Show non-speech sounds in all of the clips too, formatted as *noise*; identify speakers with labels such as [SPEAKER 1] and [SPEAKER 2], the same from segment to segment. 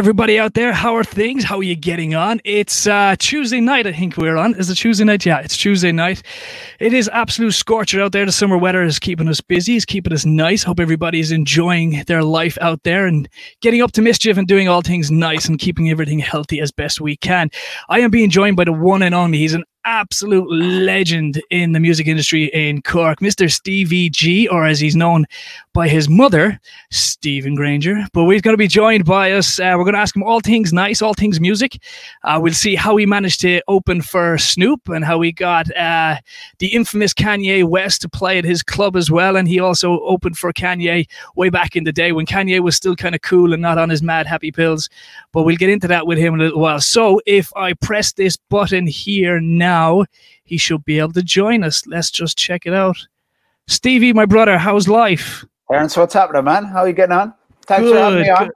[SPEAKER 1] everybody out there. How are things? How are you getting on? It's uh, Tuesday night, I think we're on. Is it Tuesday night? Yeah, it's Tuesday night. It is absolute scorcher out there. The summer weather is keeping us busy, it's keeping us nice. Hope everybody is enjoying their life out there and getting up to mischief and doing all things nice and keeping everything healthy as best we can. I am being joined by the one and only. He's an absolute legend in the music industry in Cork, Mr. Stevie G, or as he's known by his mother, Stephen Granger. But we're going to be joined by us. Uh, we're going to ask him all things nice, all things music. Uh, we'll see how he managed to open for Snoop and how he got uh, the infamous Kanye West to play at his club as well. And he also opened for Kanye way back in the day when Kanye was still kind of cool and not on his mad happy pills. But we'll get into that with him in a little while. So if I press this button here now, he should be able to join us. Let's just check it out. Stevie, my brother, how's life?
[SPEAKER 2] Aaron, what's happening, man? How are you getting on? Thanks good, for having me on.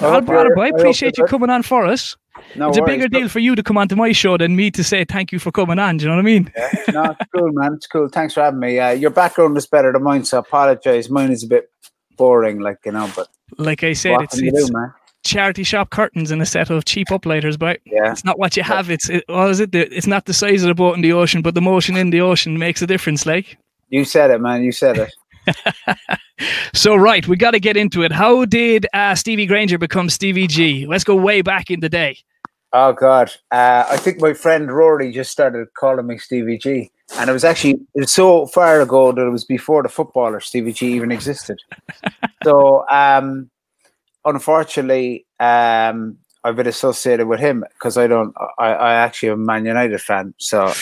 [SPEAKER 1] Well, brother, I appreciate you coming on for us. No it's worries, a bigger deal for you to come onto my show than me to say thank you for coming on. Do you know what I mean?
[SPEAKER 2] Yeah, no, it's cool, man. It's cool. Thanks for having me. Uh, your background was better than mine, so I apologize. Mine is a bit boring, like you know. But
[SPEAKER 1] like I said, it's, it's do, charity shop curtains and a set of cheap uplighters, but yeah. it's not what you have. It's it, what is it? It's not the size of the boat in the ocean, but the motion in the ocean makes a difference. Like
[SPEAKER 2] you said it, man. You said it. *laughs*
[SPEAKER 1] so right, we got to get into it. How did uh, Stevie Granger become Stevie G? Let's go way back in the day.
[SPEAKER 2] Oh God, uh, I think my friend Rory just started calling me Stevie G, and it was actually it was so far ago that it was before the footballer Stevie G even existed. *laughs* so, um, unfortunately, um, I've been associated with him because I don't. I, I actually am a Man United fan, so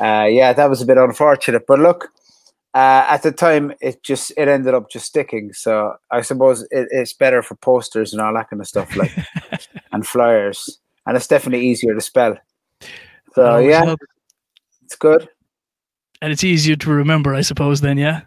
[SPEAKER 2] uh, yeah, that was a bit unfortunate. But look, uh, at the time it just it ended up just sticking. So i suppose it, it's better for posters and all that kind of stuff like *laughs* and flyers. And it's definitely easier to spell. So yeah it's good.
[SPEAKER 1] and it's easier to remember i suppose then yeah?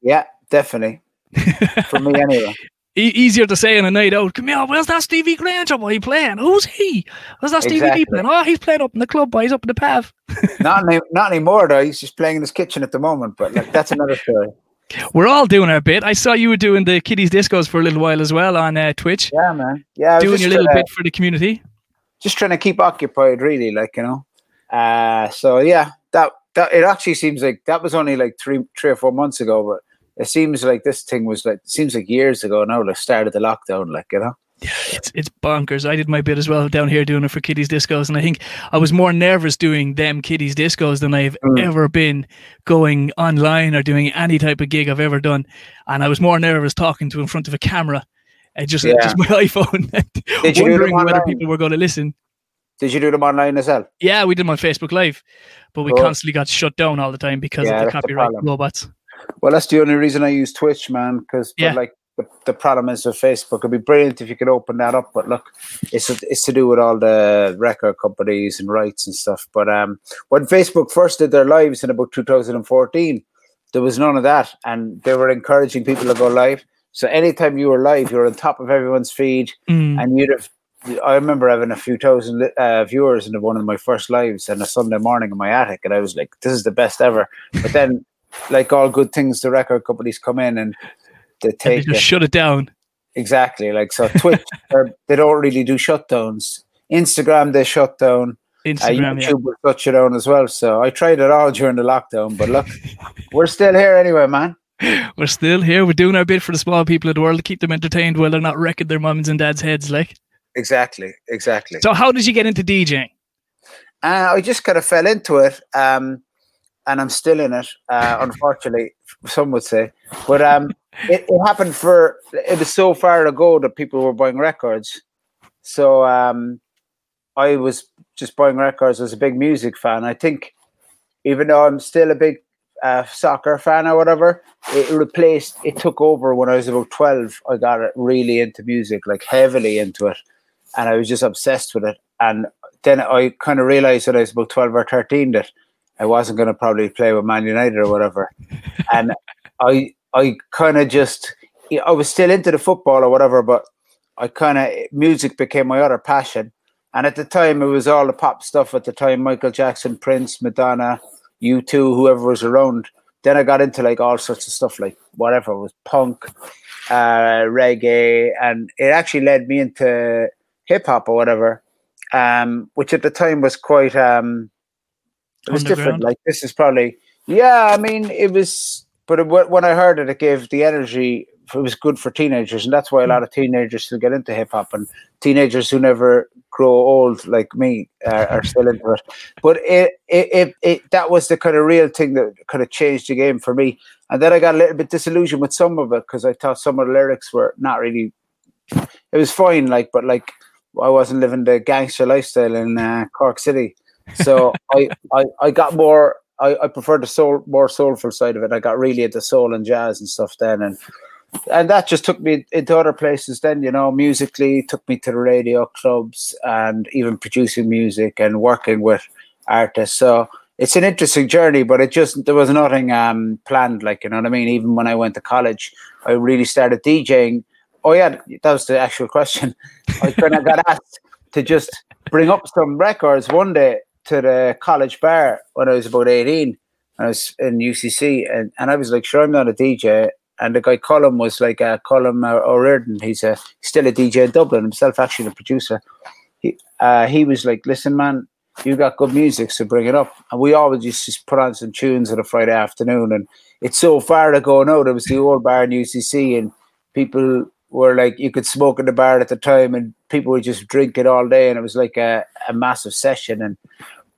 [SPEAKER 2] Yeah definitely. *laughs* For me anyway
[SPEAKER 1] E- easier to say in a night out. Come here, where's that Stevie Granger boy playing? Who's he? Where's that Stevie exactly. playing? Oh, he's playing up in the club, boy. He's up in the path. *laughs*
[SPEAKER 2] not, any, not anymore, though. He's just playing in his kitchen at the moment. But like, that's another story.
[SPEAKER 1] We're all doing our bit. I saw you were doing the kiddies discos for a little while as well on uh, Twitch.
[SPEAKER 2] Yeah, man. Yeah,
[SPEAKER 1] doing your little bit for the community.
[SPEAKER 2] Just trying to keep occupied, really. Like you know. Uh, so yeah, that that it actually seems like that was only like three three or four months ago, but it seems like this thing was like seems like years ago now, like started the lockdown, like you know.
[SPEAKER 1] Yeah, it's it's bonkers. I did my bit as well down here doing it for kiddies discos, and I think I was more nervous doing them kiddies discos than I've mm. ever been going online or doing any type of gig I've ever done. And I was more nervous talking to in front of a camera, and just yeah. just *laughs* my iPhone, wondering whether people were going to listen.
[SPEAKER 2] Did you do them online as well?
[SPEAKER 1] Yeah, we did them on Facebook Live, but we constantly got shut down all the time because yeah, of the copyright the robots.
[SPEAKER 2] Well, that's the only reason I use Twitch, man. Because yeah. like the, the problem is with Facebook. It'd be brilliant if you could open that up, but look, it's it's to do with all the record companies and rights and stuff. But um, when Facebook first did their lives in about 2014, there was none of that, and they were encouraging people to go live. So anytime you were live, you were on top of everyone's feed, mm. and you'd have. I remember having a few thousand uh, viewers in one of my first lives on a Sunday morning in my attic, and I was like, "This is the best ever." But then like all good things, the record companies come in and they take
[SPEAKER 1] and they just it. shut it down.
[SPEAKER 2] Exactly. Like so, *laughs* Twitch they don't really do shutdowns. Instagram they shut down. Instagram, uh, YouTube yeah. will shut you down as well. So I tried it all during the lockdown, but look, *laughs* we're still here anyway, man.
[SPEAKER 1] We're still here. We're doing our bit for the small people of the world to keep them entertained while they're not wrecking their mums and dads' heads. Like
[SPEAKER 2] exactly, exactly.
[SPEAKER 1] So how did you get into DJing?
[SPEAKER 2] Uh, I just kind of fell into it. Um, and I'm still in it. Uh, unfortunately, some would say, but um, it, it, happened for it was so far ago that people were buying records. So um, I was just buying records as a big music fan. I think, even though I'm still a big uh, soccer fan or whatever, it replaced. It took over when I was about twelve. I got really into music, like heavily into it, and I was just obsessed with it. And then I kind of realized when I was about twelve or thirteen that I wasn't going to probably play with Man United or whatever. *laughs* and I I kind of just I was still into the football or whatever, but I kind of music became my other passion. And at the time, it was all the pop stuff. At the time, Michael Jackson, Prince, Madonna, U2, whoever was around. Then I got into like all sorts of stuff, like whatever was punk. uh, reggae, and it actually led me into hip hop or whatever, um, which at the time was quite um, it was different. Like this is probably yeah. I mean, it was, but it, when I heard it, it gave the energy. It was good for teenagers, and that's why a lot of teenagers still get into hip hop, and teenagers who never grow old like me uh, are still into it. But it, it, it, it, that was the kind of real thing that kind of changed the game for me. And then I got a little bit disillusioned with some of it because I thought some of the lyrics were not really. It was fine, like, but like I wasn't living the gangster lifestyle in uh, Cork City, so I, I, I got more. I, I preferred the soul, more soulful side of it. I got really into soul and jazz and stuff then, and and that just took me into other places then you know musically took me to the radio clubs and even producing music and working with artists so it's an interesting journey but it just there was nothing um planned like you know what i mean even when i went to college i really started djing oh yeah that was the actual question i kind of got asked to just bring up some records one day to the college bar when i was about 18 I was in UCC and, and I was like, sure, I'm not a DJ and the guy Colin was like uh, Colin O'Riordan. He's a still a DJ in Dublin himself, actually a producer. He uh, he was like, "Listen, man, you got good music, so bring it up." And we always used to put on some tunes on a Friday afternoon, and it's so far ago now. There was the old bar in UCC, and people were like, you could smoke in the bar at the time, and people would just drink it all day, and it was like a, a massive session. And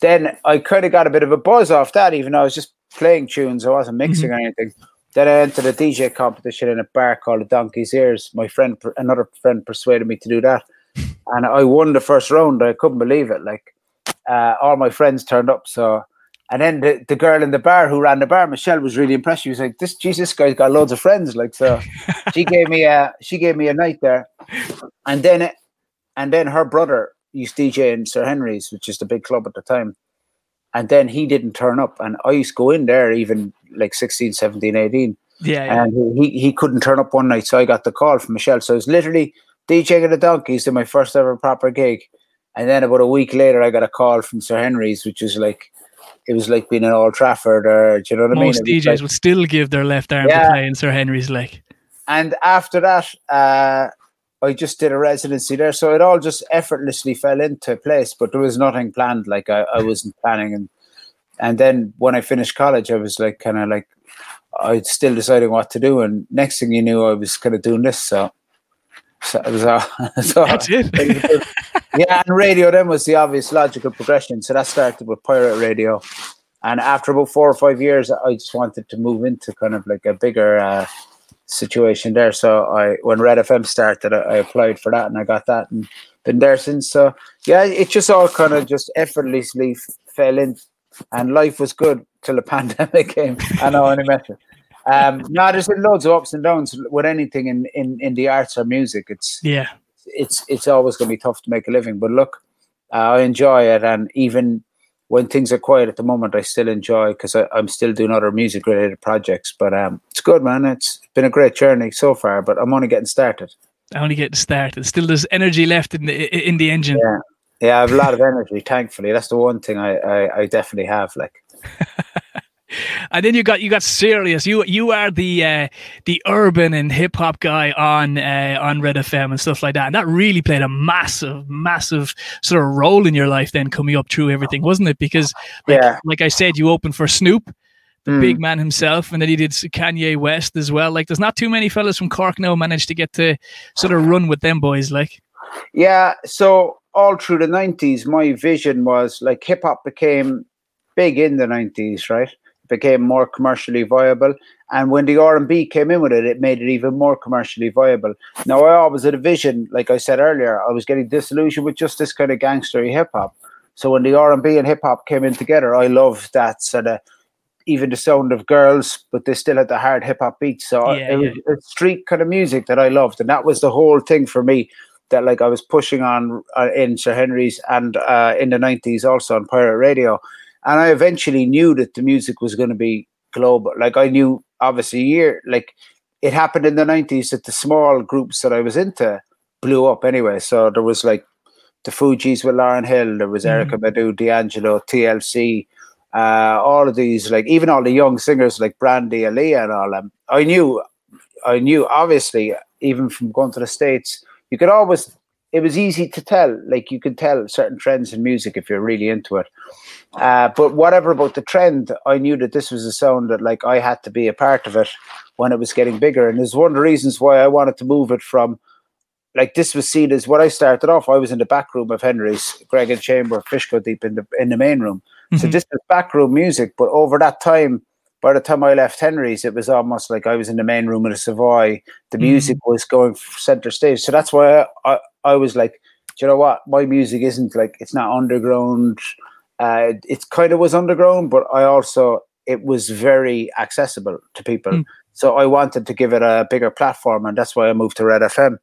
[SPEAKER 2] then I kind of got a bit of a buzz off that, even though I was just playing tunes, I wasn't mixing mm-hmm. or anything. Then I entered a DJ competition in a bar called the Donkey's Ears. My friend, another friend, persuaded me to do that, *laughs* and I won the first round. I couldn't believe it. Like uh, all my friends turned up. So, and then the, the girl in the bar who ran the bar, Michelle, was really impressed. She was like, "This Jesus guy's got loads of friends." Like so, she *laughs* gave me a she gave me a night there, and then and then her brother used to DJ in Sir Henry's, which is the big club at the time. And then he didn't turn up. And i used to go in there even like 16 17 18
[SPEAKER 1] yeah, yeah.
[SPEAKER 2] and he, he couldn't turn up one night. So i got the call from michelle. So it was literally djing the donkeys in my first ever proper gig. And then about a week later i got a call from sir henry's which was like it was like being in Old Trafford, or do you know what
[SPEAKER 1] Most
[SPEAKER 2] I mean?
[SPEAKER 1] Most DJs like, would still give their left arm yeah. to play in Sir Henry's like.
[SPEAKER 2] And after that, uh, I just did a residency there, so it all just effortlessly fell into place. But there was nothing planned. Like I, I wasn't planning, and and then when I finished college, I was like kind of like I still deciding what to do. And next thing you knew, I was kind of doing this. So, so it was all. *laughs* so
[SPEAKER 1] That's it. *laughs*
[SPEAKER 2] yeah, and radio then was the obvious logical progression. So that started with pirate radio, and after about four or five years, I just wanted to move into kind of like a bigger. Uh, situation there. So I, when Red FM started, I, I, applied for that and I got that and been there since. So yeah, it just all kind of just effortlessly f- fell in, and life was good till the *laughs* pandemic came. I know, I mentioned. Um, no, there's loads of ups and downs with anything in, in, in the arts or music. It's
[SPEAKER 1] yeah,
[SPEAKER 2] it's it's always going to be tough to make a living. But look, uh, I enjoy it, and even when things are quiet at the moment, I still enjoy because I'm still doing other music related projects. But um, it's good, man. It's been a great journey so far, but I'm only getting started.
[SPEAKER 1] I only getting started. Still, there's energy left in the in the engine.
[SPEAKER 2] Yeah, yeah. I have a lot of energy. Thankfully, that's the one thing I I, I definitely have. Like. *laughs*
[SPEAKER 1] and then you got you got serious. You you are the uh, the urban and hip hop guy on uh, on Red FM and stuff like that. And that really played a massive, massive sort of role in your life. Then coming up through everything, wasn't it? Because like, yeah. like I said, you opened for Snoop, the mm. big man himself, and then he did Kanye West as well. Like, there's not too many fellas from Cork now managed to get to sort of run with them boys. Like,
[SPEAKER 2] yeah. So all through the '90s, my vision was like hip hop became big in the '90s, right? Became more commercially viable. And when the R and B came in with it, it made it even more commercially viable. Now, I always had a vision, like I said earlier, I was getting disillusioned with just this kind of gangstery hip hop. So when the R and B and hip hop came in together, I loved that sort of even the sound of girls, but they still had the hard hip hop beats. So yeah, it was yeah. street kind of music that I loved, and that was the whole thing for me. That like I was pushing on uh, in Sir Henry's and uh, in the nineties also on pirate radio and I eventually knew that the music was going to be global. Like I knew, obviously, year like it happened in the nineties that the small groups that I was into blew up anyway. So there was like the Fugees with Lauryn Hill, there was mm-hmm. Erykah Badu, D'Angelo, TLC, uh, all of these, like even all the young singers like Brandy, Aaliyah, and all them. I knew I knew obviously even from going to the states, you could always. It was easy to tell, like you could tell certain trends in music if you're really into it. Uh, but whatever about the trend, I knew that this was a sound that like I had to be a part of it when it was getting bigger, and it's one of the reasons why I wanted to move it from like this was seen as what I started off. I was in the back room of Henry's, Greg and Chamber, Fish Go Deep in the in the main room. Mm-hmm. So this was backroom music. But over that time, by the time I left Henry's, it was almost like I was in the main room of the Savoy. The mm-hmm. music mm-hmm. was going center stage. So that's why I, I, I was like, you know what? My music isn't like it's not underground. Uh, it kind of was underground, but I also it was very accessible to people. Mm. So I wanted to give it a bigger platform, and that's why I moved to Red FM.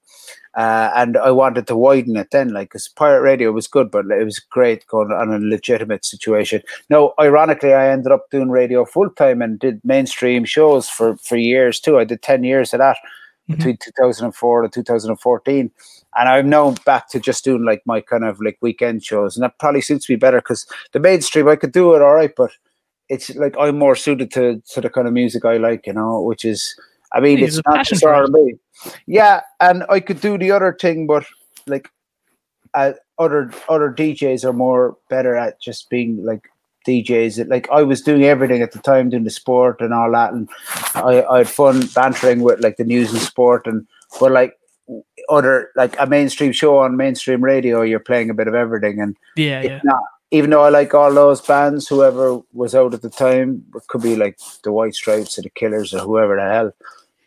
[SPEAKER 2] Uh, and I wanted to widen it then, like, because pirate radio was good, but it was great going on a legitimate situation. No, ironically, I ended up doing radio full time and did mainstream shows for for years too. I did ten years of that mm-hmm. between 2004 and 2014, and I'm now back to just doing like my kind of like weekend shows, and that probably suits me better because the mainstream I could do it all right, but it's like I'm more suited to to the kind of music I like, you know, which is I mean, it's not just R&B. Yeah, and I could do the other thing, but like uh, other other DJs are more better at just being like DJs. Like I was doing everything at the time, doing the sport and all that, and I, I had fun bantering with like the news and sport, and but like other like a mainstream show on mainstream radio, you're playing a bit of everything, and
[SPEAKER 1] yeah, yeah.
[SPEAKER 2] Not, even though I like all those bands, whoever was out at the time, it could be like the White Stripes or the Killers or whoever the hell.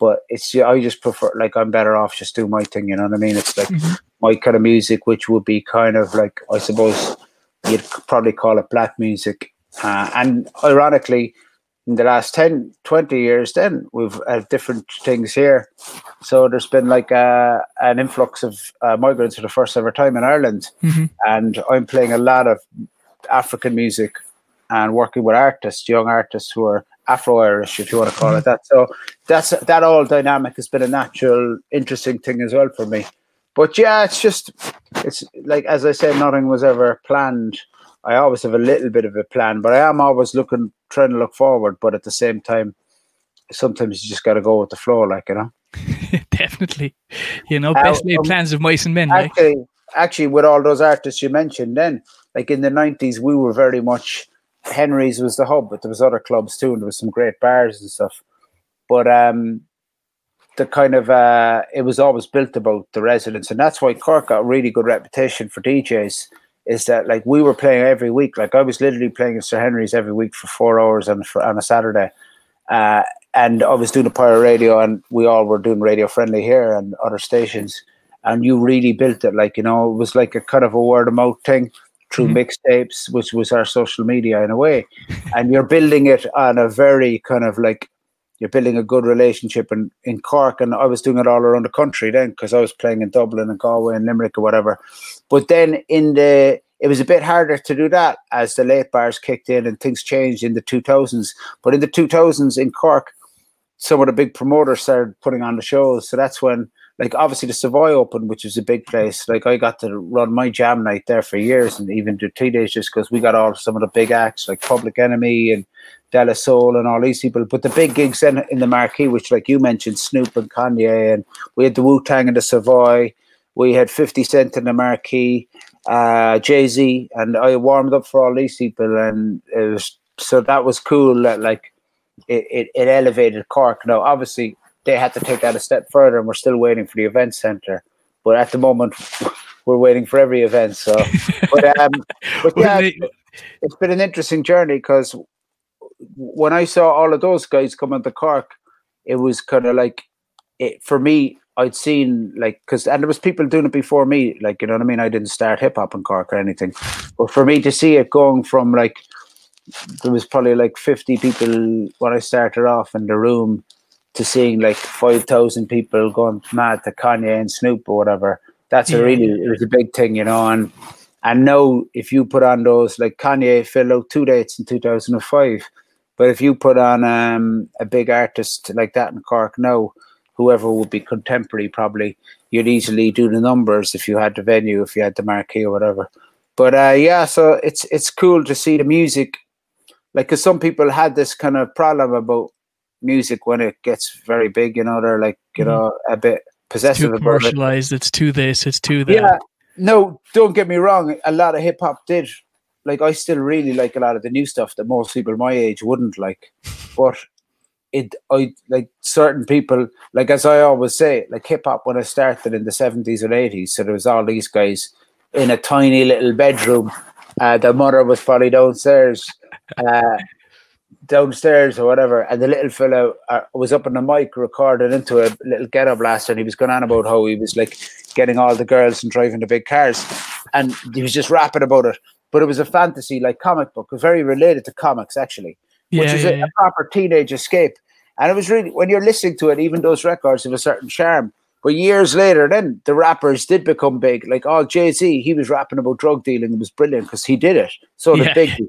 [SPEAKER 2] But it's you I just prefer like I'm better off just doing my thing. You know what I mean? It's like mm-hmm. my kind of music, which would be kind of like I suppose you'd probably call it black music. Uh, and ironically, in the last 10, 20 years, then we've had different things here. So there's been like a, uh, an influx of uh, migrants for the first ever time in Ireland. Mm-hmm. And I'm playing a lot of African music and working with artists, young artists who are Afro Irish, if you want to call it that. So that's that all dynamic has been a natural, interesting thing as well for me. But yeah, it's just it's like as I said, nothing was ever planned. I always have a little bit of a plan, but I am always looking, trying to look forward. But at the same time, sometimes you just got to go with the flow, like you know. *laughs*
[SPEAKER 1] Definitely, you know, best uh, laid um, plans of mice and men.
[SPEAKER 2] Actually, right? actually, with all those artists you mentioned, then like in the nineties, we were very much Henry's was the hub, but there was other clubs too, and there was some great bars and stuff. But um, the kind of uh, it was always built about the residents, and that's why Cork got a really good reputation for DJs. Is that like we were playing every week? Like I was literally playing at Sir Henry's every week for four hours on on a Saturday, uh, and I was doing a pirate radio, and we all were doing radio friendly here and other stations. And you really built it, like you know, it was like a kind of a word of mouth thing through mm-hmm. mixtapes, which was our social media in a way. and you're building it on a very kind of like you're building a good relationship in, in Cork. And I was doing it all around the country then because I was playing in Dublin and Galway and Limerick or whatever. But then in the it was a bit harder to do that as the late bars kicked in and things changed in the 2000s. But in the 2000s in Cork, some of the big promoters started putting on the shows. So that's when like obviously the Savoy Open, which is a big place. Like I got to run my jam night there for years, and even do three days just because we got all some of the big acts like Public Enemy and De La Soul and all these people. But the big gigs in, in the marquee, which like you mentioned, Snoop and Kanye, and we had the Wu Tang in the Savoy. We had Fifty Cent in the marquee, uh, Jay Z, and I warmed up for all these people, and it was so that was cool. That like it, it, it elevated Cork. Now, obviously, they had to take that a step further, and we're still waiting for the event center. But at the moment, *laughs* we're waiting for every event. So, *laughs* but um, but yeah, it's been an interesting journey because when I saw all of those guys come into Cork, it was kind of like it for me. I'd seen like because and there was people doing it before me, like you know what I mean. I didn't start hip hop in Cork or anything, but for me to see it going from like there was probably like fifty people when I started off in the room to seeing like five thousand people going mad to Kanye and Snoop or whatever. That's a really it was a big thing, you know. And and now if you put on those like Kanye filled out two dates in two thousand and five, but if you put on um, a big artist like that in Cork now, whoever would be contemporary probably you'd easily do the numbers if you had the venue, if you had the marquee or whatever. But uh, yeah, so it's it's cool to see the music, like because some people had this kind of problem about music when it gets very big. You know, they're like you
[SPEAKER 1] Mhm.
[SPEAKER 2] know a bit possessive
[SPEAKER 1] Too
[SPEAKER 2] about it.
[SPEAKER 1] commercialized. It's too this. It's too that.
[SPEAKER 2] Yeah, no, don't get me wrong. A lot of hip hop did. Like, I still really like a lot of the new stuff that most people my age wouldn't like. *laughs* But it, I like certain people, like as I always say, like hip hop when I started in the 70s and 80s. So there was all these guys in a tiny little bedroom. Uh, the mother was probably downstairs. Uh, downstairs or whatever, and the little fellow uh, was up on the mic recording into a little ghetto blaster, and he was going on about how he was like getting all the girls and driving the big cars, and he was just rapping about it. But it was a fantasy like comic book, very related to comics actually,
[SPEAKER 1] yeah,
[SPEAKER 2] which is
[SPEAKER 1] yeah,
[SPEAKER 2] a,
[SPEAKER 1] yeah.
[SPEAKER 2] a proper teenage escape. And it was really when you're listening to it, even those records have a certain charm. But years later, then the rappers did become big. Like all Jay Z, he was rapping about drug dealing. It was brilliant because he did it. So did. Biggie.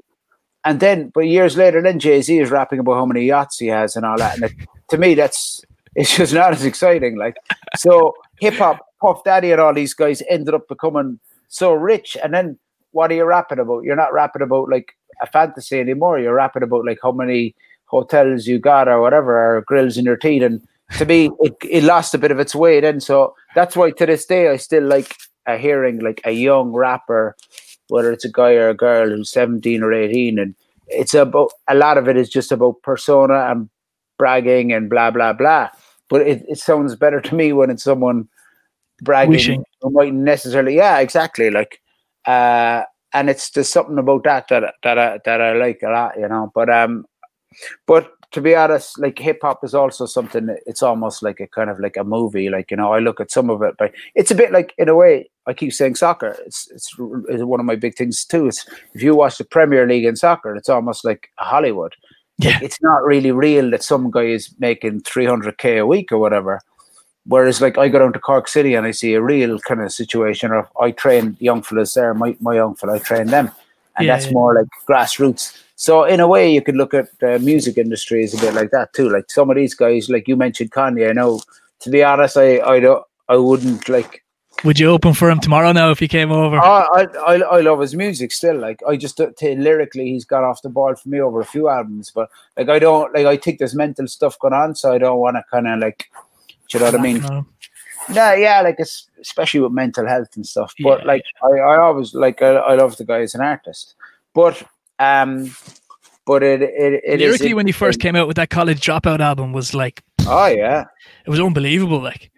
[SPEAKER 2] And then, but years later, then Jay Z is rapping about how many yachts he has and all that. And it, to me, that's it's just not as exciting. Like so, hip hop, Puff Daddy, and all these guys ended up becoming so rich. And then, what are you rapping about? You're not rapping about like a fantasy anymore. You're rapping about like how many hotels you got or whatever, or grills in your teeth. And to me, it, it lost a bit of its way then. So that's why to this day I still like uh, hearing like a young rapper, whether it's a guy or a girl who's 17 or 18. And it's about a lot of it is just about persona and bragging and blah, blah, blah. But it, it sounds better to me when it's someone bragging
[SPEAKER 1] Wishing.
[SPEAKER 2] who might necessarily, yeah, exactly. Like, uh, and it's there's something about that that that I, that I like a lot, you know. But um, but to be honest, like hip hop is also something. that- It's almost like a kind of like a movie. Like you know, I look at some of it, but it's a bit like in a way. I keep saying soccer. It's it's, it's one of my big things too. It's if you watch the Premier League in soccer, it's almost like Hollywood.
[SPEAKER 1] Yeah.
[SPEAKER 2] Like, it's not really real that some guy is making three hundred k a week or whatever. Whereas, like, I go down to Cork City and I see a real kind of situation of I train young fellas there, my, my young fella, I train them. And
[SPEAKER 1] Yeah,
[SPEAKER 2] that's
[SPEAKER 1] yeah.
[SPEAKER 2] more like grassroots. So, in a way, you could look at the music industry as a bit like that too. Like some of these guys, like you mentioned Kanye, I know, to be honest, I, I, don't, I wouldn't like,
[SPEAKER 1] Would you open for him tomorrow now if he came over?
[SPEAKER 2] I, I, I, I love his music still. Like, I just, uh, t- lyrically, he's got off the ball for me over a few albums. But, like, I don't, like, I think there's mental stuff going on. So I don't want to kind of like, do you know what I mean?
[SPEAKER 1] No.
[SPEAKER 2] No, yeah, like it's, especially with mental health and stuff. But
[SPEAKER 1] Yeah,
[SPEAKER 2] like, I, I always like I, I love the guy as an artist. But um, but it it, it is
[SPEAKER 1] Lyrically, when he first came out with that college dropout album, was like
[SPEAKER 2] Oh yeah,
[SPEAKER 1] it was unbelievable. Like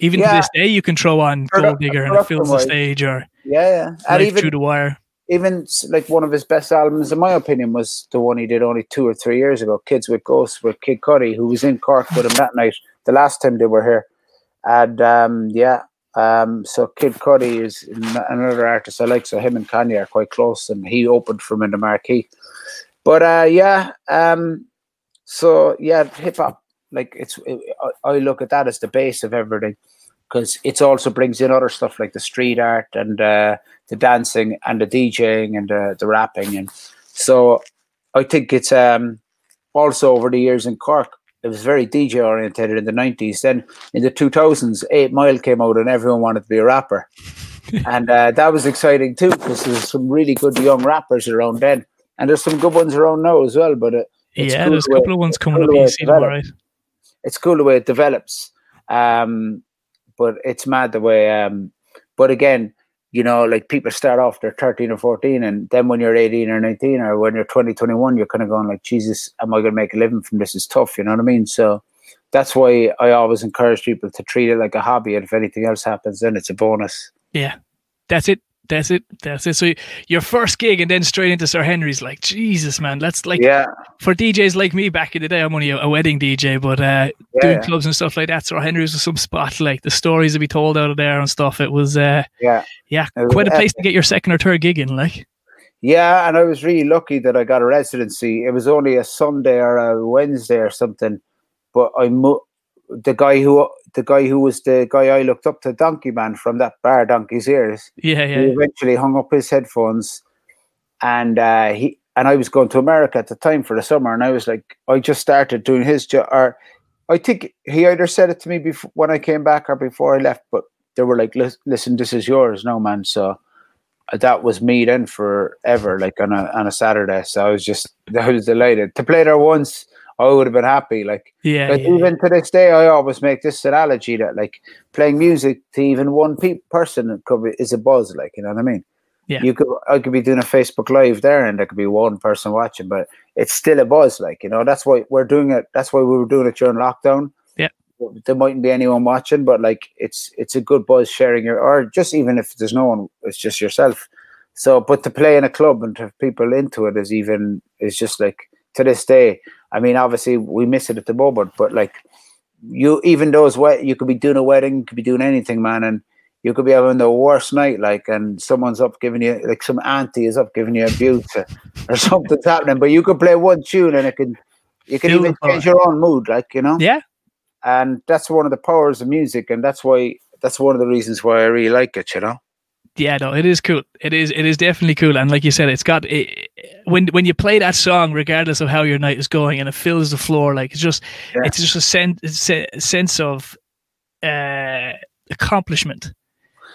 [SPEAKER 1] even to this day, you can throw on Gold Digger and it fills the stage, or
[SPEAKER 2] yeah, yeah. And even
[SPEAKER 1] Through the Wire.
[SPEAKER 2] even like one of his best albums, in my opinion, was the one he did only two or three years ago, "Kids with Ghosts" with Kid Cudi, who was in Cork with him that night, the last time they were here. And um, yeah, um, so Kid Cudi is another artist I like. So him and Kanye are quite close, and he opened for him in the marquee. But uh, yeah, um, so yeah, hip hop, like it's, it, I, I look at that as the base of everything because it also brings in other stuff like the street art and uh, the dancing and the DJing and the, the rapping, and so I think it's um, also over the years in Cork. It was very DJ orientated in the nineties. Then in the two thousands, Eight Mile came out, and everyone wanted to be a rapper, *laughs* and uh, that was exciting too because there's some really good young rappers around then, and there's some good ones around now as well. But it, It's
[SPEAKER 1] yeah,
[SPEAKER 2] cool
[SPEAKER 1] there's a couple of ones coming
[SPEAKER 2] cool
[SPEAKER 1] up. You right?
[SPEAKER 2] it's cool the way it develops. Um, but it's mad the way. Um, but again, you know, like people start off they're thirteen or fourteen, and then when you're eighteen or nineteen, or when you're 20, 21, you're kind of going like, Jesus, am I going to make a living from this? It's tough, you know what I mean? So that's why I always encourage people to treat it like a hobby, and if anything else happens, then it's a bonus.
[SPEAKER 1] Yeah, that's it. That's it. That's it. So your first gig and then straight into Sir Henry's, like Jesus, man. That's like
[SPEAKER 2] yeah,
[SPEAKER 1] for DJs like me back in the day. I'm only a, a wedding DJ, but uh,
[SPEAKER 2] yeah,
[SPEAKER 1] doing clubs and stuff like that. Sir Henry's was some spot. Like the stories to be told out of there and stuff. It was, uh,
[SPEAKER 2] yeah.
[SPEAKER 1] yeah,
[SPEAKER 2] was
[SPEAKER 1] quite a place
[SPEAKER 2] epic.
[SPEAKER 1] to get your second or third gig in. Like,
[SPEAKER 2] Yeah, and I was really lucky that I got a residency. It was only a Sunday or a Wednesday or something, but I mo- the guy who the guy who was the guy I looked up to, Donkey Man from that bar, Donkey's Ears.
[SPEAKER 1] yeah,
[SPEAKER 2] He
[SPEAKER 1] yeah,
[SPEAKER 2] eventually hung up his headphones, and uh, he and I was going to America at the time for the summer, and I was like, I just started doing his job. Or I think he either said it to me before when I came back or before I left, but they were like, "Listen, this is yours, no man." So uh, that was me then forever, like on a on a Saturday. So I was just *laughs* I was delighted to play there once. I would have been happy. Like,
[SPEAKER 1] Yeah,
[SPEAKER 2] but
[SPEAKER 1] yeah,
[SPEAKER 2] even to this day, I always make this analogy that like playing music to even one pe- person could be, is a buzz. Like, you know what I mean?
[SPEAKER 1] Yeah.
[SPEAKER 2] You could, I could be doing a Facebook Live there, and there could be one person watching, but it's still a buzz. Like, you know, that's why we're doing it. That's why we were doing it during lockdown.
[SPEAKER 1] Yeah.
[SPEAKER 2] There mightn't be anyone watching, but like, it's it's a good buzz sharing your, or just even if there's no one, it's just yourself. So, but to play in a club and to have people into it is even is just like to this day. I mean, obviously we miss it at the moment, but like you, even those wet, you could be doing a wedding, you could be doing anything, man, and you could be having the worst night, like, and someone's up giving you, like, some auntie is up giving you abuse *laughs* or, or something's happening, but you could play one tune and it can, you can
[SPEAKER 1] Feel
[SPEAKER 2] even change your own mood, like, you know,
[SPEAKER 1] yeah.
[SPEAKER 2] and that's one of the powers of music, and that's why that's one of the reasons why I really like it, you know.
[SPEAKER 1] Yeah, no, it is cool. It is. It is definitely cool. And like you said, it's got it, when when you play that song, regardless of how your night is going, and it fills the floor, like it's just
[SPEAKER 2] Yeah.
[SPEAKER 1] it's just a sen- se- sense of uh, accomplishment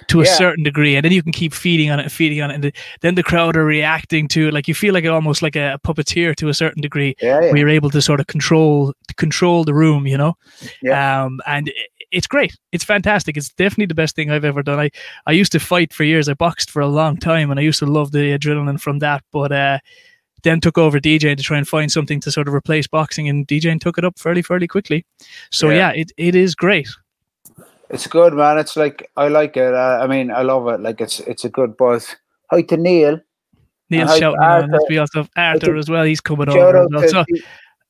[SPEAKER 1] to a
[SPEAKER 2] Yeah.
[SPEAKER 1] certain degree, and then you can keep feeding on it and feeding on it, and the, then the crowd are reacting to it. Like you feel like almost like a puppeteer to a certain degree,
[SPEAKER 2] Yeah, yeah.
[SPEAKER 1] where you're able to sort of control control the room, you know.
[SPEAKER 2] Yeah.
[SPEAKER 1] Um, and it's great. It's fantastic. It's definitely the best thing I've ever done. I I used to fight for years. I boxed for a long time, and I used to love the adrenaline from that. But uh, then took over DJing to try and find something to sort of replace boxing, and DJing took it up fairly fairly quickly. So
[SPEAKER 2] Yeah.
[SPEAKER 1] yeah, it, it is great.
[SPEAKER 2] It's good, man. It's like I like it. Uh, I mean, I love it. Like it's it's a good buzz. Hi to Neil.
[SPEAKER 1] Neil's
[SPEAKER 2] hi,
[SPEAKER 1] shouting, on, let's
[SPEAKER 2] Arthur.
[SPEAKER 1] be honest, Arthur as well. He's coming over.
[SPEAKER 2] out
[SPEAKER 1] well.
[SPEAKER 2] to
[SPEAKER 1] So,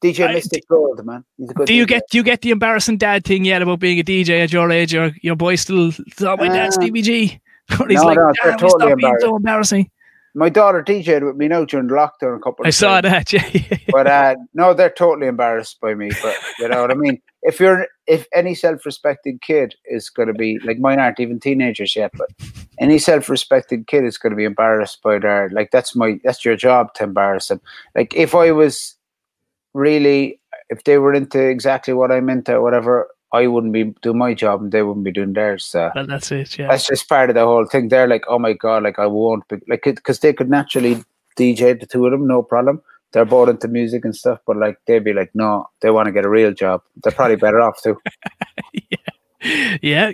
[SPEAKER 2] DJ
[SPEAKER 1] I-
[SPEAKER 2] Mystic Gold, man. He's a good.
[SPEAKER 1] do you
[SPEAKER 2] DJ.
[SPEAKER 1] get do you get the embarrassing dad thing yet about being a DJ at your age? Or your boy still my dad's
[SPEAKER 2] Uh,
[SPEAKER 1] Stevie G? Or *laughs* he's
[SPEAKER 2] no,
[SPEAKER 1] like,
[SPEAKER 2] no, they're totally
[SPEAKER 1] stop being
[SPEAKER 2] embarrassed.
[SPEAKER 1] so embarrassing.
[SPEAKER 2] My daughter DJ'd with me now during the lockdown a couple.
[SPEAKER 1] I
[SPEAKER 2] of
[SPEAKER 1] saw that. *laughs* Yeah.
[SPEAKER 2] but uh, no, they're totally embarrassed by me. But you know what I mean. *laughs* If you're, if any self-respecting kid is going to be like mine aren't even teenagers yet, but any self-respecting kid is going to be embarrassed by their like that's my that's your job to embarrass them. Like if I was really, if they were into exactly what I'm into, or whatever, I wouldn't be doing my job and they wouldn't be doing theirs. So
[SPEAKER 1] Well, that's it. Yeah.
[SPEAKER 2] that's just part of the whole thing. They're like, oh my god, like I won't be like because they could naturally DJ the two of them, no problem. They're both into music and stuff, but like they'd be like, no, they want to get a real job. They're probably better off too. *laughs*
[SPEAKER 1] yeah,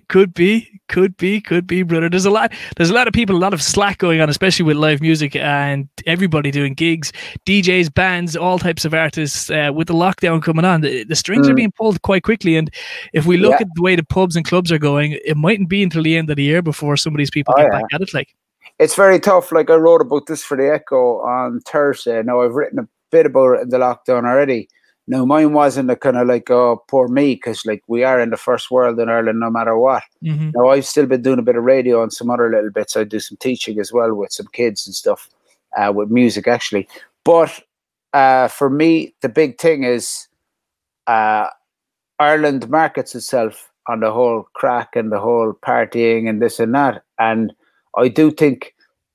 [SPEAKER 1] could be, could be, could be, brother. There's a lot. There's a lot of people, a lot of slack going on, especially with live music and everybody doing gigs, DJs, bands, all types of artists. Uh, with the lockdown coming on, the, the strings are
[SPEAKER 2] Mm.
[SPEAKER 1] being pulled quite quickly. And if we look
[SPEAKER 2] Yeah.
[SPEAKER 1] at the way the pubs and clubs are going, it mightn't be until the end of the year before some of these people
[SPEAKER 2] Oh,
[SPEAKER 1] get
[SPEAKER 2] yeah.
[SPEAKER 1] back at it. Like,
[SPEAKER 2] It's very tough. Like I wrote about this for the Echo on Thursday. Now I've written a bit about it in the lockdown already. Now mine wasn't a kind of like, oh, poor me, because like we are in the first world in Ireland, no matter what.
[SPEAKER 1] mhm.
[SPEAKER 2] Now I've still been doing a bit of radio and some other little bits. I do some teaching as well with some kids and stuff, uh, with music actually. But uh, for me, the big thing is uh, Ireland markets itself on the whole craic and the whole partying and this and that. And I do think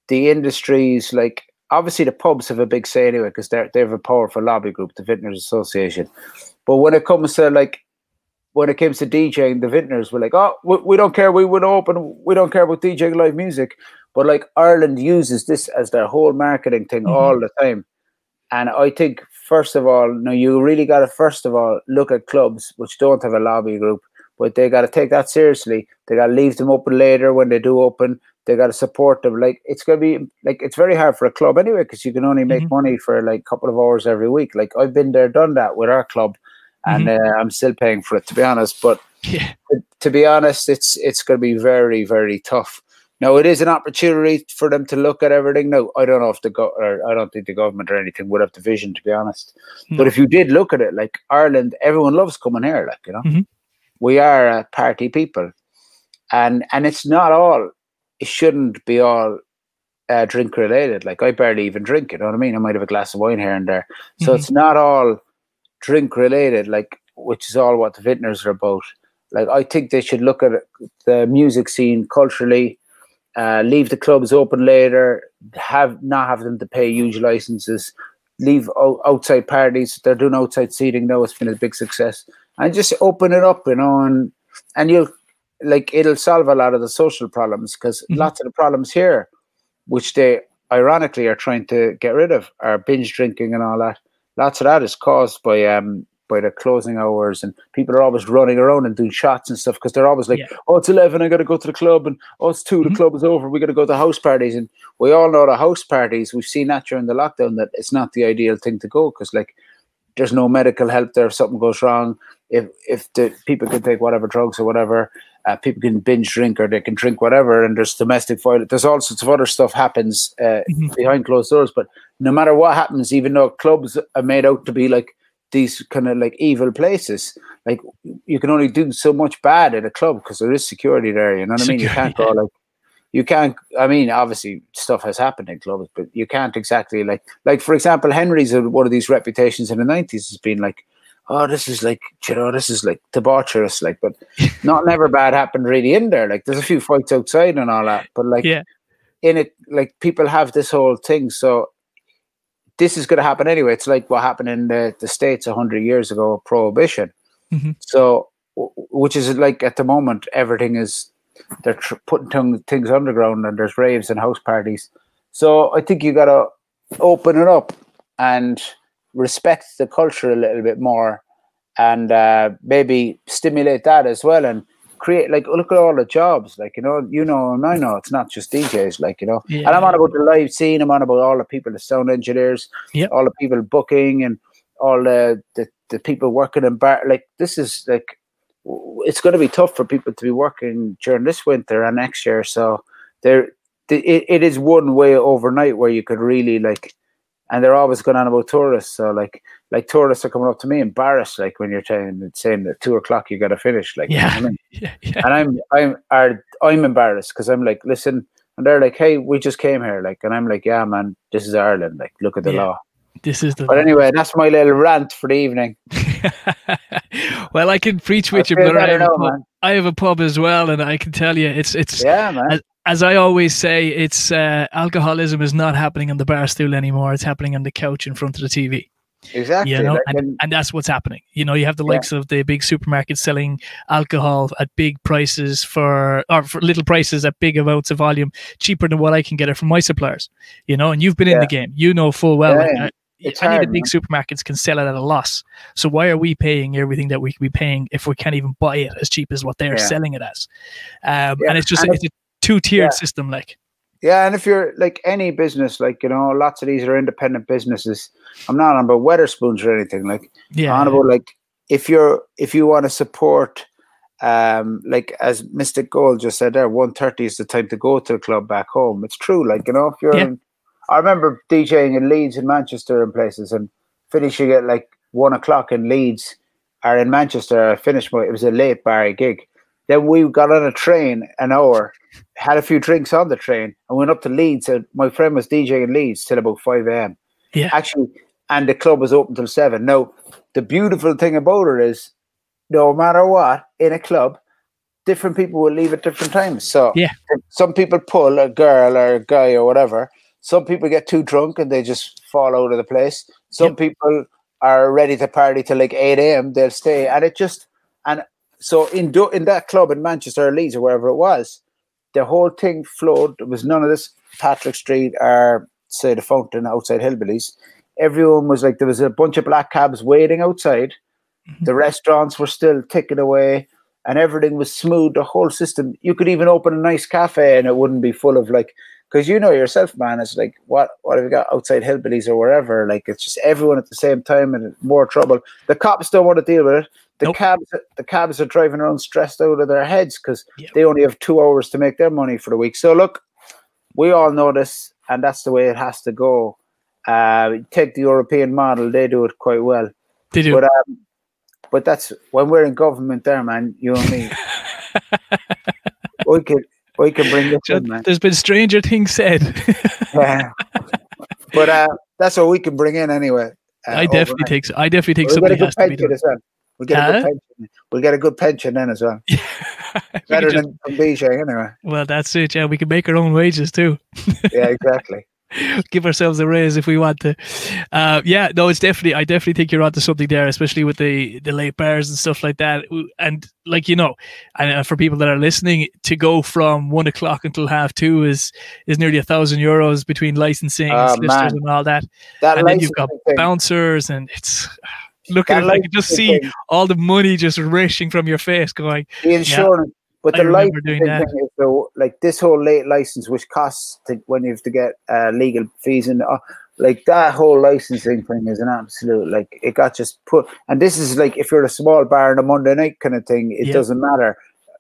[SPEAKER 2] the industries like obviously the pubs have a big say anyway because they're they have a powerful lobby group, the Vintners Association. But when it comes to like when it comes to DJing, the vintners were like, "Oh, we, we don't care. We would open. We don't care about DJing live music." But like Ireland uses this as their whole marketing thing
[SPEAKER 1] Mhm.
[SPEAKER 2] all the time, and I think first of all, no, you really got to first of all look at clubs which don't have a lobby group, but they got to take that seriously. They got to leave them open later when they do open. They got to support them. Like it's gonna be like it's very hard for a club anyway because you can only make
[SPEAKER 1] Mhm.
[SPEAKER 2] money for like a couple of hours every week. Like I've been there, done that with our club and uh, I'm still paying for it to be honest. But
[SPEAKER 1] yeah,
[SPEAKER 2] to, to be honest, it's it's going to be very very tough. Now it is an opportunity for them to look at everything. Now I don't know if the go- or I don't think the government or anything would have the vision to be honest.
[SPEAKER 1] No.
[SPEAKER 2] But if you did look at it, like Ireland, everyone loves coming here. Like you know,
[SPEAKER 1] Mhm.
[SPEAKER 2] we are a party people, and and it's not all. It shouldn't be all uh, drink related. Like I barely even drink. You know what I mean? I might have a glass of wine here and there. So
[SPEAKER 1] Mhm.
[SPEAKER 2] it's not all drink related. Like which is all what the vintners are about. Like I think they should look at the music scene culturally. Uh, leave the clubs open later. Have not have them to pay huge licenses. Leave o- outside parties. They're doing outside seating now. It's been a big success. And just open it up, you know, and and you'll like it'll solve a lot of the social problems because
[SPEAKER 1] Mhm.
[SPEAKER 2] lots of the problems here, which they ironically are trying to get rid of, are binge drinking and all that. Lots of that is caused by um by the closing hours, and people are always running around and doing shots and stuff because they're always like,
[SPEAKER 1] Yeah.
[SPEAKER 2] "Oh, it's eleven, I got to go to the club," and "Oh, it's 2
[SPEAKER 1] Mhm.
[SPEAKER 2] the club is over, we got to go to house parties." And we all know the house parties. We've seen that during the lockdown that it's not the ideal thing to go because like there's no medical help there if something goes wrong. If if the people can take whatever drugs or whatever, uh, people can binge drink or they can drink whatever, and there's domestic violence. There's all sorts of other stuff happens uh,
[SPEAKER 1] Mhm.
[SPEAKER 2] behind closed doors. But no matter what happens, even though clubs are made out to be like these kind of like evil places, like you can only do so much bad at a club because there is security there. You know what I mean? You can't go like you can't. I mean, obviously stuff has happened in clubs, but you can't exactly like like for example, Henry's one of these reputations in the nineties has been like. Oh, this is like you know, this is like debaucherous, like, but *laughs* not never bad happened really in there. Like, there's a few fights outside and all that, but like,
[SPEAKER 1] Yeah.
[SPEAKER 2] in it, like people have this whole thing. So this is going to happen anyway. It's like what happened in the, the states hundred years ago, prohibition.
[SPEAKER 1] Mhm.
[SPEAKER 2] So, w- which is like at the moment, everything is they're tr- putting tongue- things underground, and there's raves and house parties. So I think you got to open it up and respect the culture a little bit more, and uh, maybe stimulate that as well, and create like look at all the jobs. Like you know, you know, and I know it's not just DJs. Like you know, and I'm on about the live scene. I'm on about all the people, the sound engineers,
[SPEAKER 1] Yep.
[SPEAKER 2] all the people booking, and all the the, the people working in bar. Like this is like it's going to be tough for people to be working during this winter and next year. So there, it, it is one way overnight where you could really like, and they're always going on about tourists. So like, like tourists are coming up to me embarrassed, like when you're saying saying at two o'clock you got to finish, like you know
[SPEAKER 1] Yeah.
[SPEAKER 2] I mean? *laughs*
[SPEAKER 1] yeah, yeah.
[SPEAKER 2] and I'm I'm are I'm embarrassed because I'm like, listen, and they're like, hey, we just came here, like, and I'm like, yeah, man, this is Ireland, like, look at the
[SPEAKER 1] Yeah.
[SPEAKER 2] law.
[SPEAKER 1] This is the.
[SPEAKER 2] But anyway, that's my little rant for the evening. *laughs*
[SPEAKER 1] well, I can preach
[SPEAKER 2] I
[SPEAKER 1] with you,
[SPEAKER 2] feel
[SPEAKER 1] brother. I have, a
[SPEAKER 2] now,
[SPEAKER 1] pub. I have a pub as well, and I can tell you, it's it's
[SPEAKER 2] Yeah, man.
[SPEAKER 1] As I always say, it's uh, alcoholism is not happening on the bar stool anymore. It's happening on the couch in front of the TV.
[SPEAKER 2] Exactly.
[SPEAKER 1] You know, and,
[SPEAKER 2] and-
[SPEAKER 1] and that's what's happening. You know, you have the
[SPEAKER 2] Yeah.
[SPEAKER 1] likes of the big supermarkets selling alcohol at big prices for or for little prices at big amounts of volume, cheaper than what I can get it from my suppliers. You know, and you've been in the game. You know full well.
[SPEAKER 2] Yeah, It's
[SPEAKER 1] any of the big supermarkets can sell it at a loss. So why are we paying everything that we could be paying if we can't even buy it as cheap as what they're
[SPEAKER 2] Yeah.
[SPEAKER 1] selling it as? Um,
[SPEAKER 2] Yeah,
[SPEAKER 1] And it's just
[SPEAKER 2] and
[SPEAKER 1] it's a two tiered
[SPEAKER 2] yeah.
[SPEAKER 1] system. Like
[SPEAKER 2] yeah, and if you're like any business, like, you know, lots of these are independent businesses. I'm not on about Wetherspoons or anything. Like,
[SPEAKER 1] yeah,
[SPEAKER 2] on about like if you're if you want to support um like as Mystic Gold just said there, one thirty is the time to go to the club back home. It's true, like you know, if you're
[SPEAKER 1] Yeah.
[SPEAKER 2] in, I remember DJing in Leeds and Manchester and places and finishing at like one o'clock in Leeds or in Manchester, I finished my it was a late bar gig. Then we got on a train an hour, had a few drinks on the train, and went up to Leeds. And my friend was DJing in Leeds till about five a.m
[SPEAKER 1] yeah,
[SPEAKER 2] actually, and the club was open till seven. Now, the beautiful thing about it is, no matter what, in a club, different people will leave at different times. So,
[SPEAKER 1] Yeah.
[SPEAKER 2] some people pull a girl or a guy or whatever. Some people get too drunk and they just fall out of the place. Some
[SPEAKER 1] Yep.
[SPEAKER 2] people are ready to party till like eight a.m. They'll stay, and it just and so in do, in that club in Manchester or Leeds or wherever it was, the whole thing flowed. There was none of this Patrick Street or say the fountain outside Hillbillies. Everyone was like there was a bunch of black cabs waiting outside.
[SPEAKER 1] Mhm.
[SPEAKER 2] The restaurants were still ticking away, and everything was smooth. The whole system. You could even open a nice cafe, and it wouldn't be full of like because you know yourself, man. It's like what what have you got outside Hillbillies or wherever? Like it's just everyone at the same time and more trouble. The cops don't want to deal with it. The
[SPEAKER 1] Nope.
[SPEAKER 2] cabs the cabs are driving around stressed out of their heads because
[SPEAKER 1] Yep.
[SPEAKER 2] they only have two hours to make their money for the week. So look, we all know this, and that's the way it has to go. Uh, take the European model; they do it quite well.
[SPEAKER 1] they do.
[SPEAKER 2] But um, but that's when we're in government, there, man. You and me, *laughs* we could we can bring this in, man.
[SPEAKER 1] There's been stranger things said. *laughs*
[SPEAKER 2] Yeah. but uh, that's what we can bring in anyway. Uh,
[SPEAKER 1] I definitely
[SPEAKER 2] overnight.
[SPEAKER 1] so. I definitely think
[SPEAKER 2] We'll
[SPEAKER 1] something has to be done.
[SPEAKER 2] well. We'll get a good pension. We'll get a good pension then as well. *laughs* Better
[SPEAKER 1] just-
[SPEAKER 2] than from anyway.
[SPEAKER 1] well, that's it. Yeah, we can make our own wages too. *laughs*
[SPEAKER 2] Yeah, exactly.
[SPEAKER 1] Give ourselves a raise if we want to. Uh, yeah, no, it's definitely. I definitely think you're onto something there, especially with the the late bars and stuff like that. And like you know, and uh, for people that are listening, to go from one o'clock until half two is is nearly a thousand euros between licensing,
[SPEAKER 2] Oh,
[SPEAKER 1] and all that.
[SPEAKER 2] That
[SPEAKER 1] and then you've got
[SPEAKER 2] thing.
[SPEAKER 1] bouncers, and it's
[SPEAKER 2] That
[SPEAKER 1] at it, I
[SPEAKER 2] light
[SPEAKER 1] could just
[SPEAKER 2] thing,
[SPEAKER 1] see all the money just rushing from your face, going,
[SPEAKER 2] the insurance. But the
[SPEAKER 1] doing
[SPEAKER 2] thing is though, like this whole late license, which costs to, when you have to get uh, legal fees and uh, like that whole licensing thing is an absolute like it got just put. And this is like if you're a small bar on a Monday night kind of thing, it
[SPEAKER 1] Yeah.
[SPEAKER 2] doesn't matter.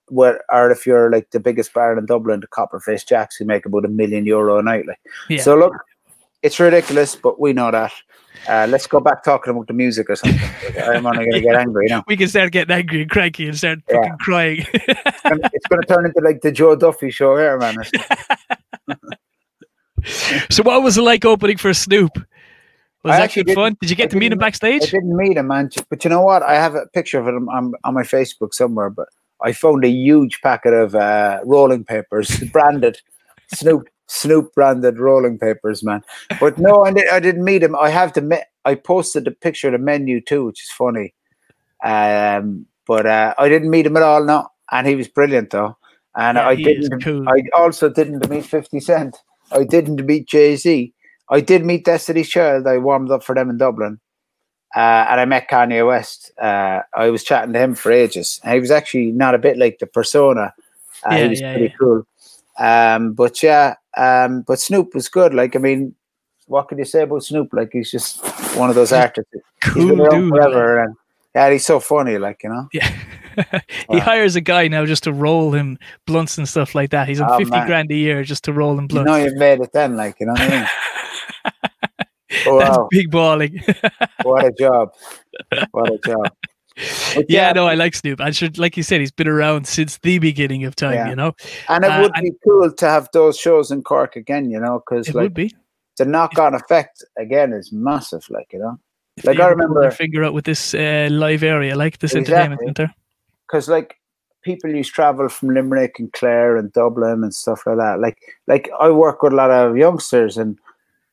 [SPEAKER 2] What or if you're like the biggest bar in Dublin, the Copperface Jacks, who make about a million euro a night, like
[SPEAKER 1] yeah.
[SPEAKER 2] So look, it's ridiculous, but we know that. Uh, let's go back talking about the music or something. I'm only going to get *laughs* angry now.
[SPEAKER 1] we can start getting angry and cranky and start
[SPEAKER 2] Yeah.
[SPEAKER 1] fucking crying.
[SPEAKER 2] It's going to turn into like the Joe Duffy show here, man. *laughs*
[SPEAKER 1] so, what was it like opening for Snoop? Was
[SPEAKER 2] I
[SPEAKER 1] that
[SPEAKER 2] actually
[SPEAKER 1] good fun?
[SPEAKER 2] didn't-
[SPEAKER 1] you get
[SPEAKER 2] I
[SPEAKER 1] to meet him
[SPEAKER 2] didn't- I
[SPEAKER 1] backstage?
[SPEAKER 2] didn't meet him, man. But you know what? I have a picture of him on, on my Facebook somewhere. But I found a huge packet of uh, rolling papers, *laughs* branded Snoop Snoop branded rolling papers, man. But no, I, di- I didn't meet him. I have to. me- I posted the picture of the menu too, which is funny. Um, but uh, I didn't meet him at all. No, and he was brilliant though. And
[SPEAKER 1] Yeah,
[SPEAKER 2] I didn't.
[SPEAKER 1] cool.
[SPEAKER 2] I also didn't meet Fifty Cent. I didn't meet Jay Z. I did meet Destiny's Child. I warmed up for them in Dublin. Uh, and I met Kanye West. Uh, I was chatting to him for ages. And he was actually not a bit like the persona. Uh,
[SPEAKER 1] Yeah,
[SPEAKER 2] he was
[SPEAKER 1] yeah,
[SPEAKER 2] pretty
[SPEAKER 1] yeah.
[SPEAKER 2] cool. Um, but yeah, um, but Snoop was good. Like, I mean, what can you say about Snoop? Like, he's just one of those
[SPEAKER 1] He's
[SPEAKER 2] artists. He's
[SPEAKER 1] cool
[SPEAKER 2] been around
[SPEAKER 1] dude.
[SPEAKER 2] forever. And yeah, he's so funny. Like, you know.
[SPEAKER 1] Yeah. *laughs* he
[SPEAKER 2] Wow.
[SPEAKER 1] hires a guy now just to roll him blunts and stuff like that. He's on
[SPEAKER 2] Oh,
[SPEAKER 1] 50
[SPEAKER 2] man.
[SPEAKER 1] grand a year just to roll him blunts.
[SPEAKER 2] You know you've made it then. Like, you know what I mean? *laughs* Oh,
[SPEAKER 1] That's
[SPEAKER 2] wow.
[SPEAKER 1] big balling. *laughs*
[SPEAKER 2] What a job. What a job.
[SPEAKER 1] Yeah, no, I like Snoop. I should, like you said, he's been around since the beginning of time.
[SPEAKER 2] Yeah.
[SPEAKER 1] You know,
[SPEAKER 2] And it
[SPEAKER 1] Uh,
[SPEAKER 2] would
[SPEAKER 1] and-
[SPEAKER 2] be cool to have those shows in Cork again, you know, because
[SPEAKER 1] it
[SPEAKER 2] like
[SPEAKER 1] would be.
[SPEAKER 2] the knock on effect again is massive, like, you know.
[SPEAKER 1] If
[SPEAKER 2] like, I remember-
[SPEAKER 1] finger out with this uh, live area, like this
[SPEAKER 2] Exactly.
[SPEAKER 1] entertainment center.
[SPEAKER 2] Because like people used to travel from Limerick and Clare and Dublin and stuff like that. Like, like I work with a lot of youngsters, and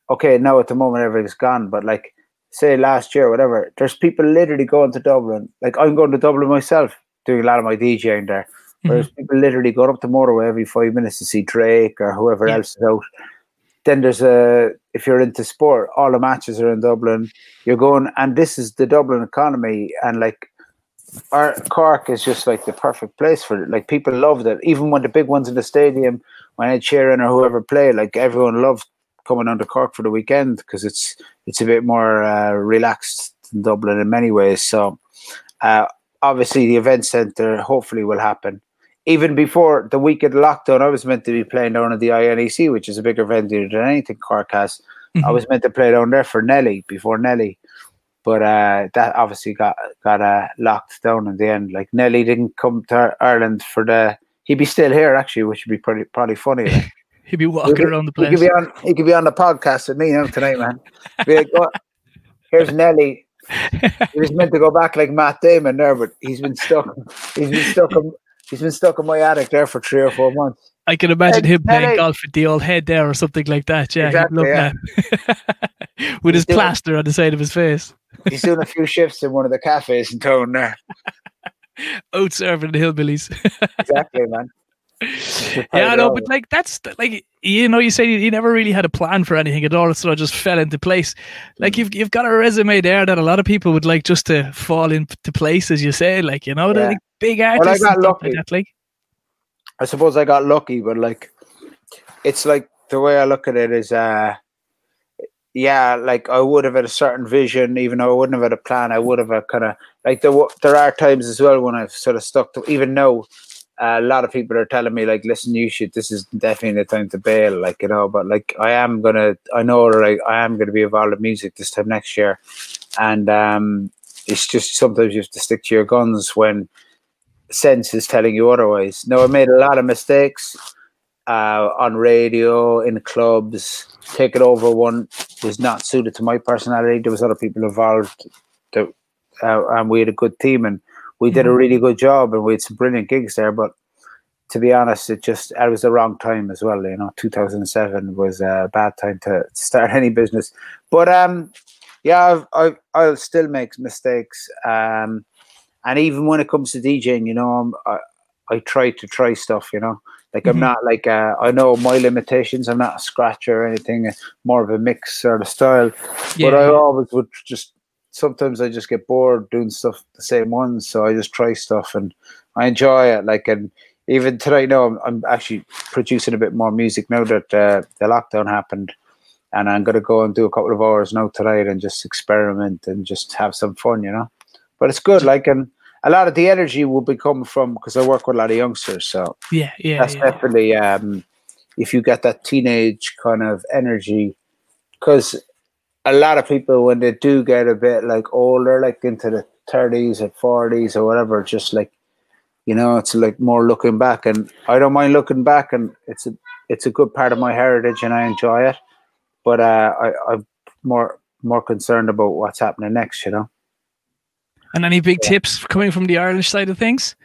[SPEAKER 2] okay, now at the moment everything's gone, but like, say last year, whatever, there's people literally going to Dublin. Like, I'm going to Dublin myself, doing a lot of my DJing there. Whereas
[SPEAKER 1] Mm-hmm.
[SPEAKER 2] people literally go up the motorway every five minutes to see Drake or whoever
[SPEAKER 1] Yeah.
[SPEAKER 2] else is out. Then there's a if you're into sport, all the matches are in Dublin. You're going, and this is the Dublin economy, and like our Cork is just like the perfect place for it. Like people love that. even when the big ones in the stadium, when Ed Sheeran or whoever play, like everyone loved coming under Cork for the weekend because it's it's a bit more uh, relaxed than Dublin in many ways. So uh, obviously the event centre hopefully will happen. Even before the week of the lockdown, I was meant to be playing down at the INEC, which is a bigger venue than anything Cork has. I
[SPEAKER 1] Mhm.
[SPEAKER 2] was meant to play down there for Nelly before Nelly, but uh, that obviously got got uh, locked down in the end. Like Nelly didn't come to Ireland for the. He'd be still here actually, which would be pretty probably funny.
[SPEAKER 1] He'd be walking
[SPEAKER 2] could-
[SPEAKER 1] around the place.
[SPEAKER 2] He could be on. He could be on the podcast with me now tonight, man. Like, "What? Here's Nelly. He was meant to go back like Matt Damon there, but he's been stuck. He's been stuck. In, he's been stuck in my attic there for three or four months.
[SPEAKER 1] I can imagine him playing
[SPEAKER 2] Nelly.
[SPEAKER 1] golf with the old head there or something like that. Yeah,
[SPEAKER 2] Exactly, yeah.
[SPEAKER 1] that. *laughs* with his
[SPEAKER 2] doing-
[SPEAKER 1] plaster on the side of his face.
[SPEAKER 2] He's doing a few shifts in one of the cafes in town there. *laughs*
[SPEAKER 1] Out serving the hillbillies. *laughs*
[SPEAKER 2] Exactly, man. *laughs*
[SPEAKER 1] yeah, I no, but like that's like you know, you say you, you never really had a plan for anything at all. so It just fell into place. Like you've you've got a resume there that a lot of people would like just to fall into place, as you say. Like you know,
[SPEAKER 2] Yeah.
[SPEAKER 1] like big
[SPEAKER 2] I got
[SPEAKER 1] stuff like
[SPEAKER 2] lucky.
[SPEAKER 1] that, like
[SPEAKER 2] I suppose I got lucky, but like, it's like the way I look at it is, uh, yeah, like I would have had a certain vision, even though I wouldn't have had a plan. I would have a kind of like there. There are times as well when I've sort of stuck to. Even though uh, a lot of people are telling me like, listen, you should. This is definitely the time to bail, like you know. But like, I am gonna. I know that I, am gonna be involved in music this time next year, and um, it's just sometimes you have to stick to your guns when sense is telling you otherwise. Now, I made a lot of mistakes uh, on radio, in clubs. Taking over one was not suited to my personality. There was other people involved, that, uh, and we had a good team, and we did a
[SPEAKER 1] Mhm.
[SPEAKER 2] really good job, and we had some brilliant gigs there. But to be honest, it just it was the wrong time as well. You know, two thousand seven was a bad time to *laughs* start any business. But um, yeah, I've, I've, I'll still make mistakes. Um, and even when it comes to DJing, you know, I'm, I I try to try stuff. You know, like I'm
[SPEAKER 1] Mhm.
[SPEAKER 2] not like uh, I know my limitations. I'm not a scratcher or anything. More of a mix sort of style.
[SPEAKER 1] yeah,
[SPEAKER 2] but I always would just sometimes I just get bored doing stuff the same ones, so I just try stuff and I enjoy it. Like and even today, no, I'm, I'm actually producing a bit more music now that uh, the lockdown happened, and I'm gonna go and do a couple of hours now tonight and just experiment and just have some fun, you know. But it's good, like and a lot of the energy will be coming from because I work with a lot of youngsters, so
[SPEAKER 1] Yeah, yeah.
[SPEAKER 2] that's
[SPEAKER 1] yeah.
[SPEAKER 2] definitely um, if you get that teenage kind of energy because a lot of people when they do get a bit like older like into the 30s or 40s or whatever just like you know it's like more looking back and i don't mind looking back and it's a it's a good part of my heritage and i enjoy it but uh i i'm more more concerned about what's happening next you know
[SPEAKER 1] And any big tips coming from the Irish side of things?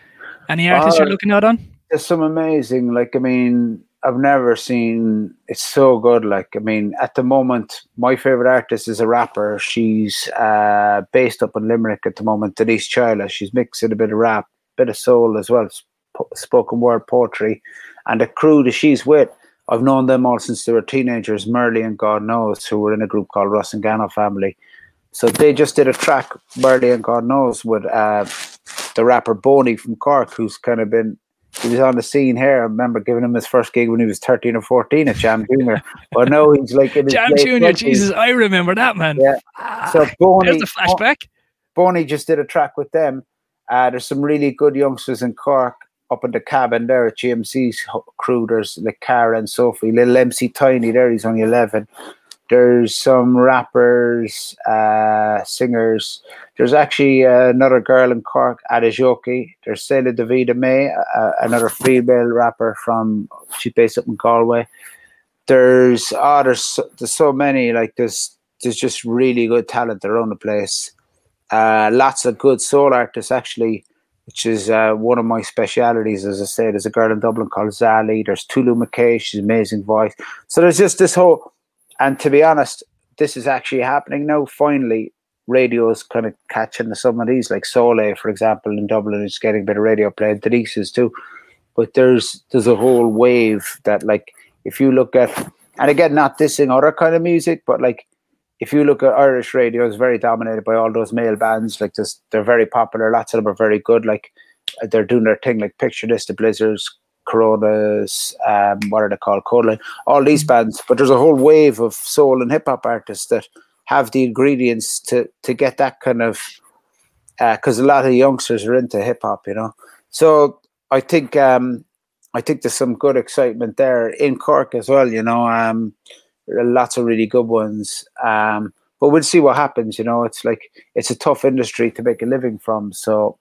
[SPEAKER 1] Any artists you're
[SPEAKER 2] Uh,
[SPEAKER 1] looking out on?
[SPEAKER 2] there's some amazing like i mean i've never seen it's so good like i mean at the moment my favorite artist is a rapper. She's uh based up in limerick at the moment denise Chaila. she's mixing a bit of rap bit of soul as well sp- spoken word poetry and the crew that she's with. I've known them all since they were teenagers MuRli and god knows who were in a group called Rusangano family. So they just did a track MuRli and god knows with uh the rapper Boney from Cork, who's kind of been he was on the scene here. I remember giving him his first gig when he was 13 or 14 at Jam Junior. but no, he's like in his
[SPEAKER 1] Jam Junior, Jesus, I remember that man.
[SPEAKER 2] Yeah.
[SPEAKER 1] Ah,
[SPEAKER 2] So Boney,
[SPEAKER 1] there's the flashback.
[SPEAKER 2] Boney just did a track with them. Uh, there's some really good youngsters in Cork up in the cabin there at GMC's crew. There's like Cara and Sophie, little MC Tiny there, he's only 11. There's some rappers, uh, singers. There's actually uh, another girl in Cork, Adejoki. There's Selah Davida May, uh, another female rapper from, she's based up in Galway. There's, oh, there's, so- there's so many, like there's, there's just really good talent around the place. Uh, lots of good soul artists, actually, which is uh, one of my specialities. As I said, there's a girl in Dublin called Zali. There's Tolü Makay, she's amazing voice. So there's just this whole, and to be honest, this is actually happening now. Finally, radio is kind of catching some of these, like Soulé, for example, in Dublin is getting a bit of radio play. Denise is too. But there's there's a whole wave that, like, if you look at, and again, not dissing other kind of music, but like, if you look at Irish radio, it's very dominated by all those male bands. Like, this, they're very popular. Lots of them are very good. Like, they're doing their thing. Like, picture this: the Blizzards, Coronas, um, what are they called? Kodaline, all these bands. But there's a whole wave of soul and hip hop artists that have the ingredients to to get that kind of because a lot of youngsters are into hip hop, you know. So I think um, I think there's some good excitement there in Cork as well. You know, um, lots of really good ones. Um, but we'll see what happens. You know, it's like it's a tough industry to make a living from. So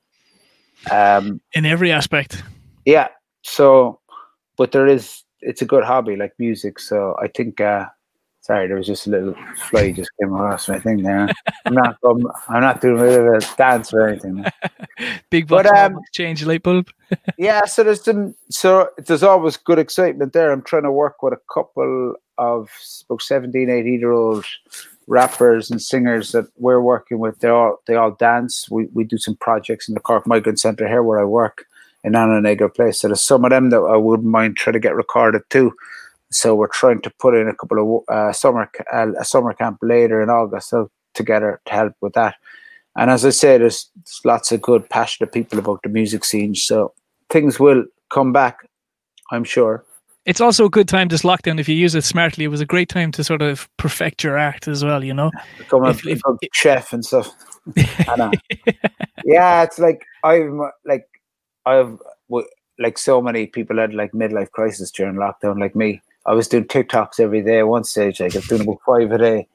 [SPEAKER 2] um,
[SPEAKER 1] in every aspect.
[SPEAKER 2] yeah. So, but there is it's a good hobby like music. So I think. Uh, Sorry, there was just a little fly just came across my thing there. I'm not. *laughs* I'm, I'm not doing a dance or anything.
[SPEAKER 1] Big
[SPEAKER 2] But,
[SPEAKER 1] box
[SPEAKER 2] um,
[SPEAKER 1] change light bulb. *laughs*
[SPEAKER 2] yeah, so there's some. So there's always good excitement there. I'm trying to work with a couple of about 17, 18 year old rappers and singers that we're working with. They all they all dance. We we do some projects in the Cork Migrant Centre here where I work in Nano Nagle Place. So there's some of them that I wouldn't mind trying to get recorded too. So we're trying to put in a couple of uh, summer uh, a summer camp later in August so together to help with that. And as I said, there's, there's lots of good, passionate people about the music scene. So things will come back, I'm sure.
[SPEAKER 1] It's also a good time, this lockdown, if you use it smartly. It was a great time to sort of perfect your art as well, you know?
[SPEAKER 2] Become a,
[SPEAKER 1] If- if-
[SPEAKER 2] become chef and stuff. *laughs* Yeah, it's like I'm like I've like so many people had like midlife crisis during lockdown, like me. I was doing TikToks every day at one stage, like I was doing about five a day.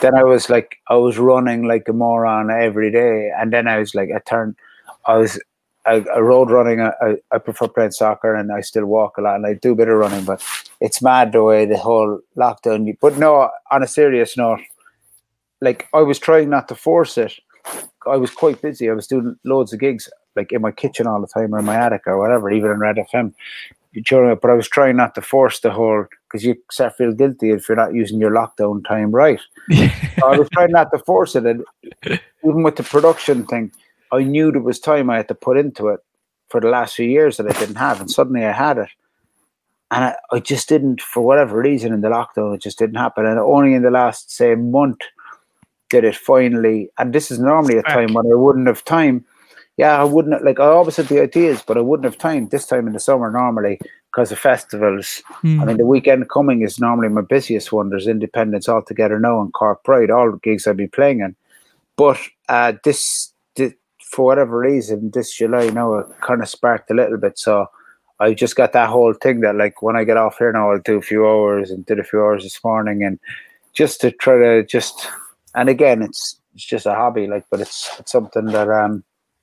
[SPEAKER 2] Then I was like, I was running like a moron every day, and then I was like, I turned, I was, I, I road running. I, I, I prefer playing soccer, and I still walk a lot, and I do a bit of running. But it's mad the way the whole lockdown. But no, on a serious note, like I was trying not to force it. I was quite busy. I was doing loads of gigs, like in my kitchen all the time, or in my attic, or whatever, even in Red FM during it. But I was trying not to force the whole because you start feel guilty if you're not using your lockdown time right. So I was *laughs* trying not to force it, and even with the production thing, I knew there was time I had to put into it for the last few years that I didn't have, and suddenly I had it. And I, I just didn't, for whatever reason, in the lockdown, it just didn't happen. And only in the last, say, month, did it finally. And this is normally a time when I wouldn't have time. Yeah, I wouldn't like. I always had the ideas, but I wouldn't have time this time in the summer normally because of festivals.
[SPEAKER 1] Hmm.
[SPEAKER 2] I mean, the weekend coming is normally my busiest one. There's Indiependence altogether now and Cork Pride, all the gigs I'll be playing in. But uh, this, thi- for whatever reason, this July now it kind of sparked a little bit. So I just got that whole thing that like when I get off here now, I'll do a few hours and did a few hours this morning, and just to try to just and again, it's it's just a hobby, like, but it's it's something that um.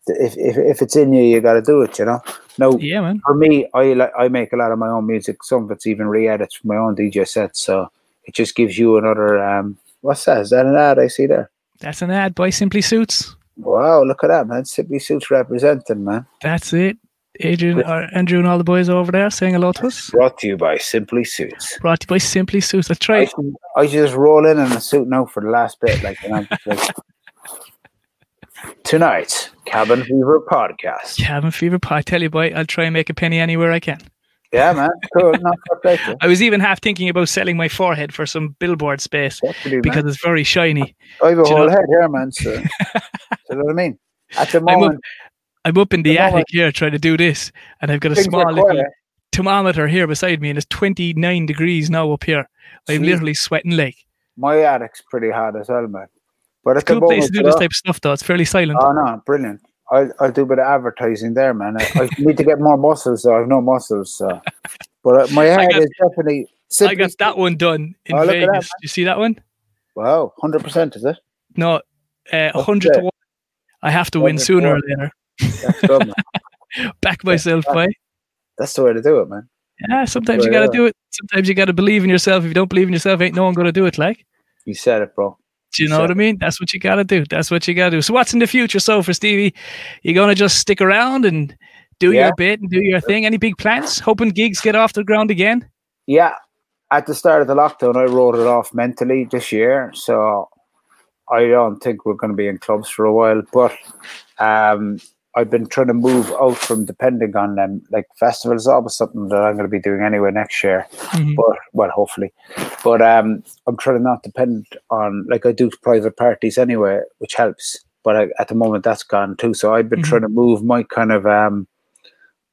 [SPEAKER 2] If, if, if it's in you, you got to do it, you know. No,
[SPEAKER 1] Yeah, man.
[SPEAKER 2] for me, I like I make a lot of my own music. Some of it's even re-edits from my own DJ sets, so it just gives you another. Um, what's that? Is that an ad I see there?
[SPEAKER 1] That's an ad by Simply Suits.
[SPEAKER 2] Wow, look at that, man! Simply Suits representing, man.
[SPEAKER 1] That's it. Adrian, uh, Andrew, and all the boys over there saying hello to us.
[SPEAKER 2] Brought to you by Simply Suits.
[SPEAKER 1] Brought to you by Simply Suits. That's
[SPEAKER 2] I
[SPEAKER 1] right.
[SPEAKER 2] should, I just roll in in a suit now for the last bit, like, and I'm like tonight, Cabin Fever podcast.
[SPEAKER 1] Cabin Fever Pie. I tell you, boy, I'll try and make a penny anywhere I can.
[SPEAKER 2] Yeah, man, cool. *laughs*
[SPEAKER 1] I was even half thinking about selling my forehead for some billboard space because
[SPEAKER 2] man.
[SPEAKER 1] it's very shiny.
[SPEAKER 2] I have a whole
[SPEAKER 1] know-
[SPEAKER 2] head here, man. *laughs* So, you know what I mean? At the
[SPEAKER 1] I'm up- I'm up in the
[SPEAKER 2] The moment-
[SPEAKER 1] attic here trying to do this, and I've got a small little thermometer here beside me, and it's 29 degrees now up here. I'm literally sweating like.
[SPEAKER 2] My attic's pretty hot as well, man. But
[SPEAKER 1] It's
[SPEAKER 2] at
[SPEAKER 1] a cool place to do this type of stuff, though. It's fairly silent.
[SPEAKER 2] oh no, brilliant! I'll, I'll do a bit of advertising there, man. I, I need to get more muscles, so I have no muscles. So, but uh, my *laughs* head
[SPEAKER 1] got-
[SPEAKER 2] is definitely.
[SPEAKER 1] I
[SPEAKER 2] Simply,
[SPEAKER 1] got that one done in
[SPEAKER 2] Oh, at that,
[SPEAKER 1] you see that one?
[SPEAKER 2] Wow, hundred percent is it?
[SPEAKER 1] No, uh, 100 to 1. I have to win sooner or later.
[SPEAKER 2] That's good. *laughs*
[SPEAKER 1] Back myself,
[SPEAKER 2] that.
[SPEAKER 1] by.
[SPEAKER 2] That's the way to do it, man.
[SPEAKER 1] Yeah, sometimes you got to do it. Sometimes you got to believe in yourself. If you don't believe in yourself, ain't no one going to do it. Like,
[SPEAKER 2] You said it, bro.
[SPEAKER 1] Do you know what I mean? That's what you got to do. That's what you got to do. So, what's in the future? So, for Stevie, you're going to just stick around and do
[SPEAKER 2] Yeah.
[SPEAKER 1] your bit and do your thing? Any big plans? Hoping gigs get off the ground again?
[SPEAKER 2] Yeah, at the start of the lockdown, I wrote it off mentally this year, so I don't think we're going to be in clubs for a while. But um, I've been trying to move out from depending on them. Like festivals, always something that I'm going to be doing anyway next year.
[SPEAKER 1] Mhm.
[SPEAKER 2] But well, hopefully. But um, I'm trying to not depend on like I do private parties anyway, which helps. But I, at the moment, that's gone too. So I've been
[SPEAKER 1] Mhm.
[SPEAKER 2] trying to move my kind of um,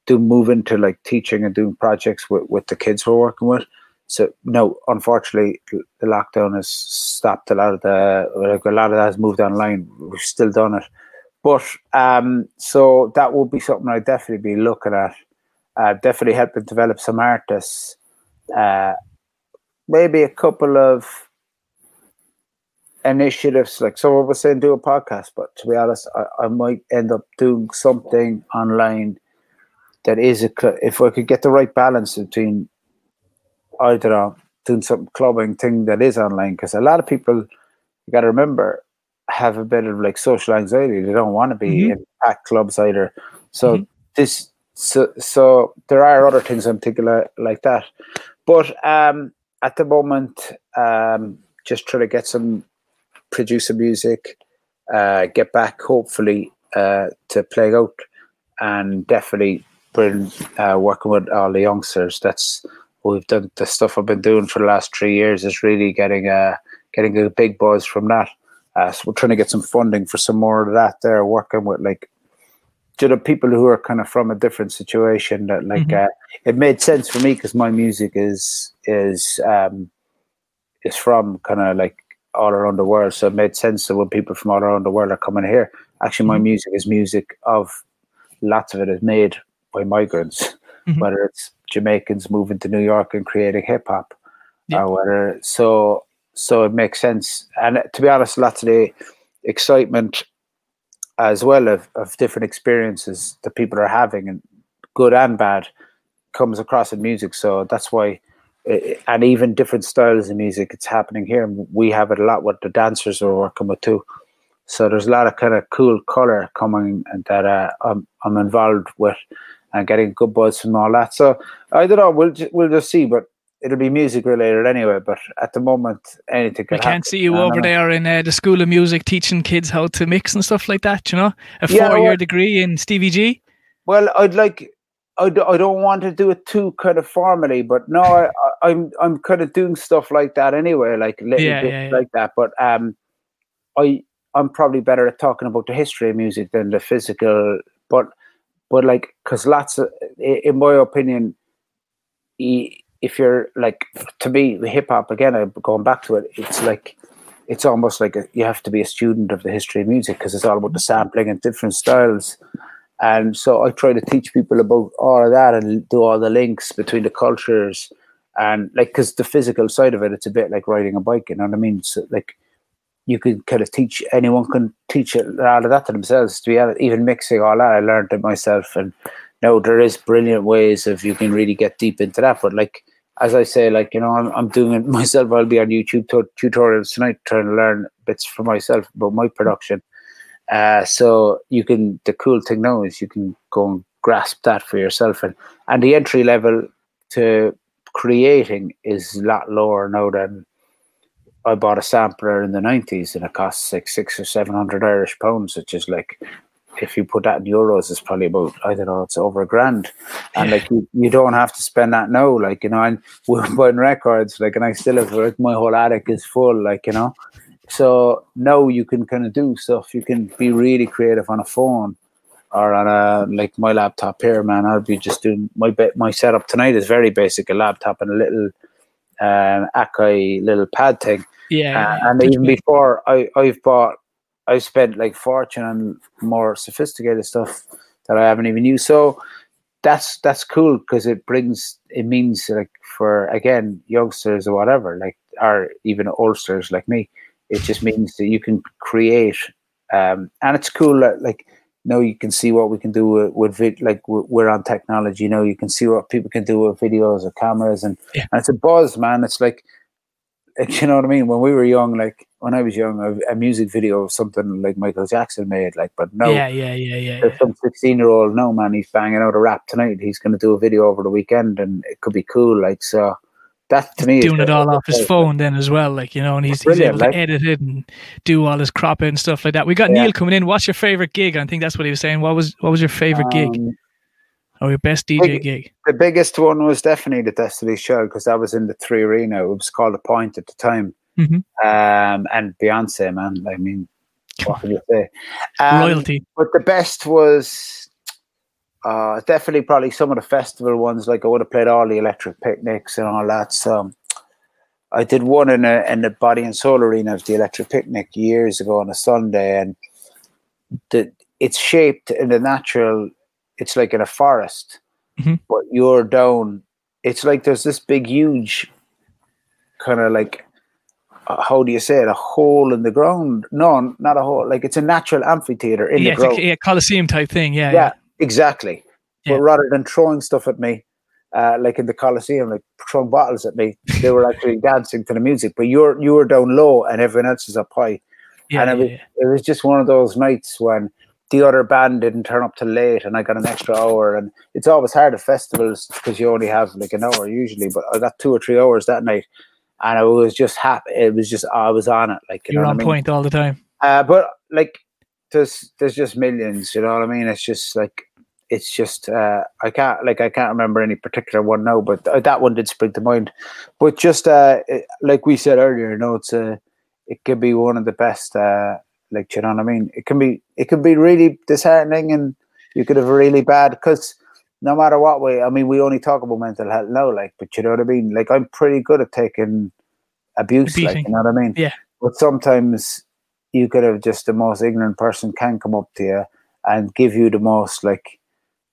[SPEAKER 2] do move into like teaching and doing projects with, with the kids we're working with. So no, unfortunately, the lockdown has stopped a lot of the like a lot of that has moved online. We've still done it, but um, so that will be something I'd definitely be looking at. Uh, definitely helping develop some artists. Uh, maybe a couple of initiatives. Like someone was saying, do a podcast. But to be honest, I, I might end up doing something online that is a cl- if I could get the right balance between I don't know doing some clubbing thing that is online because a lot of people you got to remember have a bit of like social anxiety. They don't want to be
[SPEAKER 1] Mhm.
[SPEAKER 2] in packed clubs either. So
[SPEAKER 1] Mhm.
[SPEAKER 2] this so so there are other things I'm thinking like, like that. But um at the moment um just trying to get some producer music, uh get back hopefully uh to play out and definitely been uh, working with all the youngsters. That's what we've done. The stuff I've been doing for the last three years is really getting a getting a big buzz from that. Uh, so we're trying to get some funding for some more of that. There, working with like to the people who are kind of from a different situation. That like
[SPEAKER 1] Mhm.
[SPEAKER 2] uh, it made sense for me because my music is is um, is from kind of like all around the world. So it made sense that when people from all around the world are coming here, actually my
[SPEAKER 1] Mhm.
[SPEAKER 2] music is music of lots of it is made by migrants,
[SPEAKER 1] Mhm.
[SPEAKER 2] whether it's Jamaicans moving to New York and creating hip hop,
[SPEAKER 1] Yeah.
[SPEAKER 2] or whether so so it makes sense. And to be honest, lots of the excitement as well of, of different experiences that people are having, and good and bad, comes across in music. So that's why, eh, and even different styles of music, it's happening here. We have it a lot with the dancers we're working with too. So there's a lot of kind of cool color coming and that uh, I'm I'm involved with and getting good buzz from all that. So I don't know. We'll we'll just see, but it'll be music related anyway. But at the moment, anything could
[SPEAKER 1] can't see you
[SPEAKER 2] I
[SPEAKER 1] over
[SPEAKER 2] know.
[SPEAKER 1] there in uh, the School of Music teaching kids how to mix and stuff like that, you know? A
[SPEAKER 2] Yeah,
[SPEAKER 1] four year
[SPEAKER 2] well-
[SPEAKER 1] degree in Stevie G.
[SPEAKER 2] Well, I'd like. I, d- I don't want to do it too kind of formally, but no, I, I- I'm I'm kind of doing stuff like that anyway, like little
[SPEAKER 1] Yeah,
[SPEAKER 2] bits
[SPEAKER 1] yeah,
[SPEAKER 2] like that. But um, I I'm probably better at talking about the history of music than the physical, but but like because lots of, in my opinion, if you're like to me hip hop again, I'm going back to it. It's like it's almost like a, you have to be a student of the history of music because it's all about the sampling and different styles. And so I try to teach people about all of that and do all the links between the cultures and like because the physical side of it, it's a bit like riding a bike. You know what I mean? So like you can kind of teach anyone can teach a lot of that to themselves. To be even mixing all that, I learned it myself. And now there is brilliant ways of you can really get deep into that. But like as I say, like you know, I'm I'm doing it *laughs* myself. I'll be on YouTube t- tutorials tonight, trying to learn bits for myself about my production. Uh, so you can. The cool thing now is you can go and grasp that for yourself, and and the entry level to creating is a lot lower now than I bought a sampler in the nineties, and it costs like six or seven hundred Irish pounds, which is like if you put that in euros, it's probably about I don't know, it's over a grand, and like you, you don't have to spend that now, like you know. And we're *laughs* buying records, like, and I still have like my whole attic is full, like you know. So now you can kind of do stuff. You can be really creative on a phone or on a like my laptop here, man. I'll be just doing my bit. My setup tonight is very basic: a laptop and a little um, Akai little pad thing.
[SPEAKER 1] Yeah,
[SPEAKER 2] uh, and even before I I've bought I spent like fortune on more sophisticated stuff that I haven't even used. So that's that's cool because it brings it means like for again youngsters or whatever like or even oldsters like me, it just means that you can create um, and it's cool that like now you can see what we can do with, with vid- like we're on technology you know you can see what people can do with videos or cameras and,
[SPEAKER 1] yeah.
[SPEAKER 2] and it's a buzz man it's like *laughs* you know what I mean? When we were young, like when I was young, a, a music video of something like Michael Jackson made, like, but no,
[SPEAKER 1] yeah, yeah, yeah, yeah.
[SPEAKER 2] There's some 16 year old, no man, he's banging out a rap tonight. He's going to do a video over the weekend, and it could be cool. Like, so that to
[SPEAKER 1] he's
[SPEAKER 2] me,
[SPEAKER 1] doing it all off his phone then as well, like you know, and he's, he's able to like, edit it and do all his cropping and stuff like that. We got yeah. Neil coming in. What's your favorite gig? I think that's what he was saying. What was what was your favorite um, gig? Or your best DJ big, gig?
[SPEAKER 2] The biggest one was definitely the Destiny show because that was in the Three Arena. It was called the Point at the time
[SPEAKER 1] Mm-hmm.
[SPEAKER 2] Um, and Beyonce, man. I mean, what can you say? Um,
[SPEAKER 1] Royalty.
[SPEAKER 2] But the best was uh, definitely probably some of the festival ones. Like I would have played all the electric picnics and all that. So I did one in a, in the Body and Soul Arena of the Electric Picnic years ago on a Sunday, and the it's shaped in the natural. It's like in a forest,
[SPEAKER 1] mm-hmm.
[SPEAKER 2] but you're down. It's like there's this big, huge, kind of like how do you say it? A hole in the ground? No, not a hole. Like it's a natural amphitheater in
[SPEAKER 1] yeah,
[SPEAKER 2] the ground.
[SPEAKER 1] A, yeah, Coliseum type thing. Yeah,
[SPEAKER 2] yeah, yeah. exactly.
[SPEAKER 1] Yeah.
[SPEAKER 2] But rather than throwing stuff at me, uh, like in the Coliseum, like throwing bottles at me, they were actually *laughs* dancing to the music. But you're you were down low and everyone else is up high.
[SPEAKER 1] Yeah,
[SPEAKER 2] and it was, it was just one of those nights when the other band didn't turn up till late and I got an extra hour. And it's always hard at festivals because you only have like an hour usually, but I got two or three hours that night and I was just happy. It was just I was on it, like you
[SPEAKER 1] you're
[SPEAKER 2] know
[SPEAKER 1] on
[SPEAKER 2] I mean?
[SPEAKER 1] point all the time.
[SPEAKER 2] Uh, but like there's there's just millions, you know what I mean? It's just like it's just uh, I can't like I can't remember any particular one now, but th- that one did spring to mind. But just uh, it, like we said earlier, you know, it's a uh, it could be one of the best. Uh, like you know what I mean? It can be it can be really disheartening, and you could have a really bad because no matter what way, I mean, we only talk about mental health now, like, but you know what I mean? Like, I'm pretty good at taking abuse, like, you know what I mean?
[SPEAKER 1] Yeah.
[SPEAKER 2] But sometimes you could have just the most ignorant person can come up to you and give you the most, like,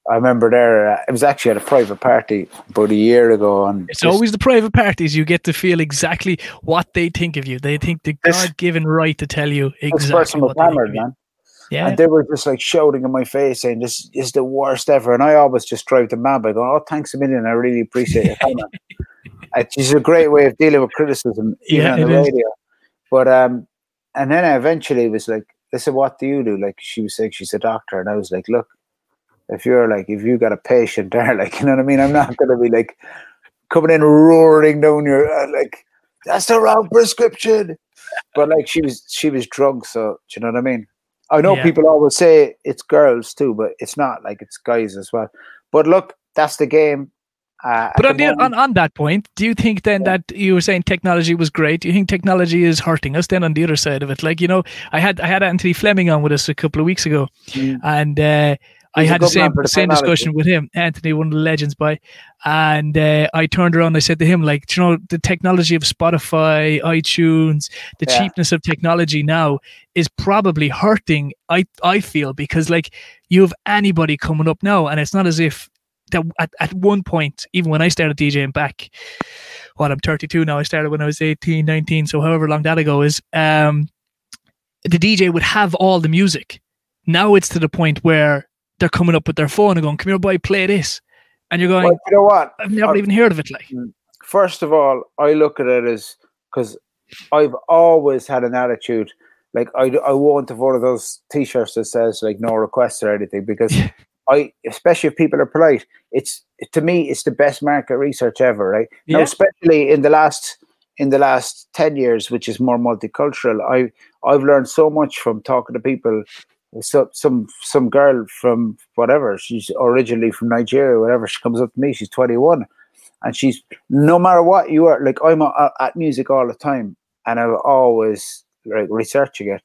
[SPEAKER 2] I remember there, uh, it was actually at a private party about a year ago. And
[SPEAKER 1] it's just, always the private parties you get to feel exactly what they think of you. They think the God given right to tell you exactly this person was hammered, man.
[SPEAKER 2] Yeah. And they were just like shouting in my face saying, This is the worst ever. And I always just drive them mad by going, Oh, thanks a million. I really appreciate it. *laughs* it's a great way of dealing with criticism, even yeah, on the radio. Is. But um and then I eventually was like, Listen, what do you do? Like she was saying she's a doctor, and I was like, Look, if you're like if you got a patient there, *laughs* like you know what I mean, I'm not gonna be like coming in roaring down your uh, like that's the wrong prescription. But like she was she was drunk, so do you know what I mean? I know yeah. people always say it's girls too, but it's not like it's guys as well. But look, that's the game, Uh,
[SPEAKER 1] but on, the, on on that point, do you think then yeah. that you were saying technology was great? Do you think technology is hurting us then on the other side of it? Like you know, I had I had Anthony Fleming on with us a couple of weeks ago, mm. and uh, I had the same same discussion with him, Anthony, one of the legends by, and uh, I turned around. I said to him, like, you know, the technology of Spotify, iTunes, the yeah. cheapness of technology now is probably hurting. I I feel because like you have anybody coming up now, and it's not as if that at, at one point, even when I started DJing back, what I'm 32 now, I started when I was 18, 19, so however long that ago is, um, the DJ would have all the music. Now it's to the point where they're coming up with their phone and going, "Come here, boy, play this," and you're going,
[SPEAKER 2] well, "You know what?
[SPEAKER 1] I've never i even heard of it." Like, mm.
[SPEAKER 2] first of all, I look at it as because I've always had an attitude like I, I won't have one of those t-shirts that says like no requests or anything because *laughs* I especially if people are polite it's to me it's the best market research ever right yeah. now especially in the last in the last 10 years which is more multicultural I I've learned so much from talking to people so, some some girl from whatever she's originally from Nigeria, whatever. She comes up to me. She's 21, and she's no matter what you are. Like I'm a, at music all the time, and I'm always like researching it.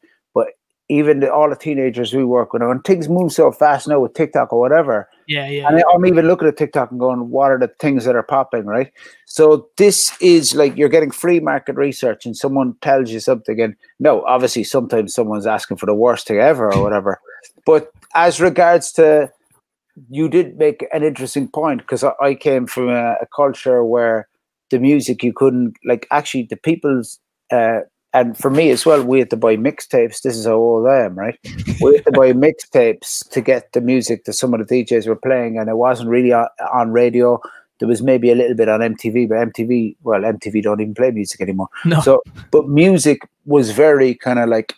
[SPEAKER 2] Even the, all the teenagers we work with, and things move so fast now with TikTok or whatever.
[SPEAKER 1] Yeah, yeah.
[SPEAKER 2] And I'm even looking at TikTok and going, "What are the things that are popping?" Right. So this is like you're getting free market research, and someone tells you something, and no, obviously sometimes someone's asking for the worst thing ever or whatever. *laughs* but as regards to you did make an interesting point because I, I, came from a, a, culture where the music you couldn't like actually the people's uh, and for me as well, we had to buy mixtapes. This is how old I am, right? We had to buy *laughs* mixtapes to get the music that some of the DJs were playing, and it wasn't really on, on, radio. There was maybe a little bit on MTV, but MTV, well, MTV don't even play music anymore.
[SPEAKER 1] No.
[SPEAKER 2] So, but music was very kind of like,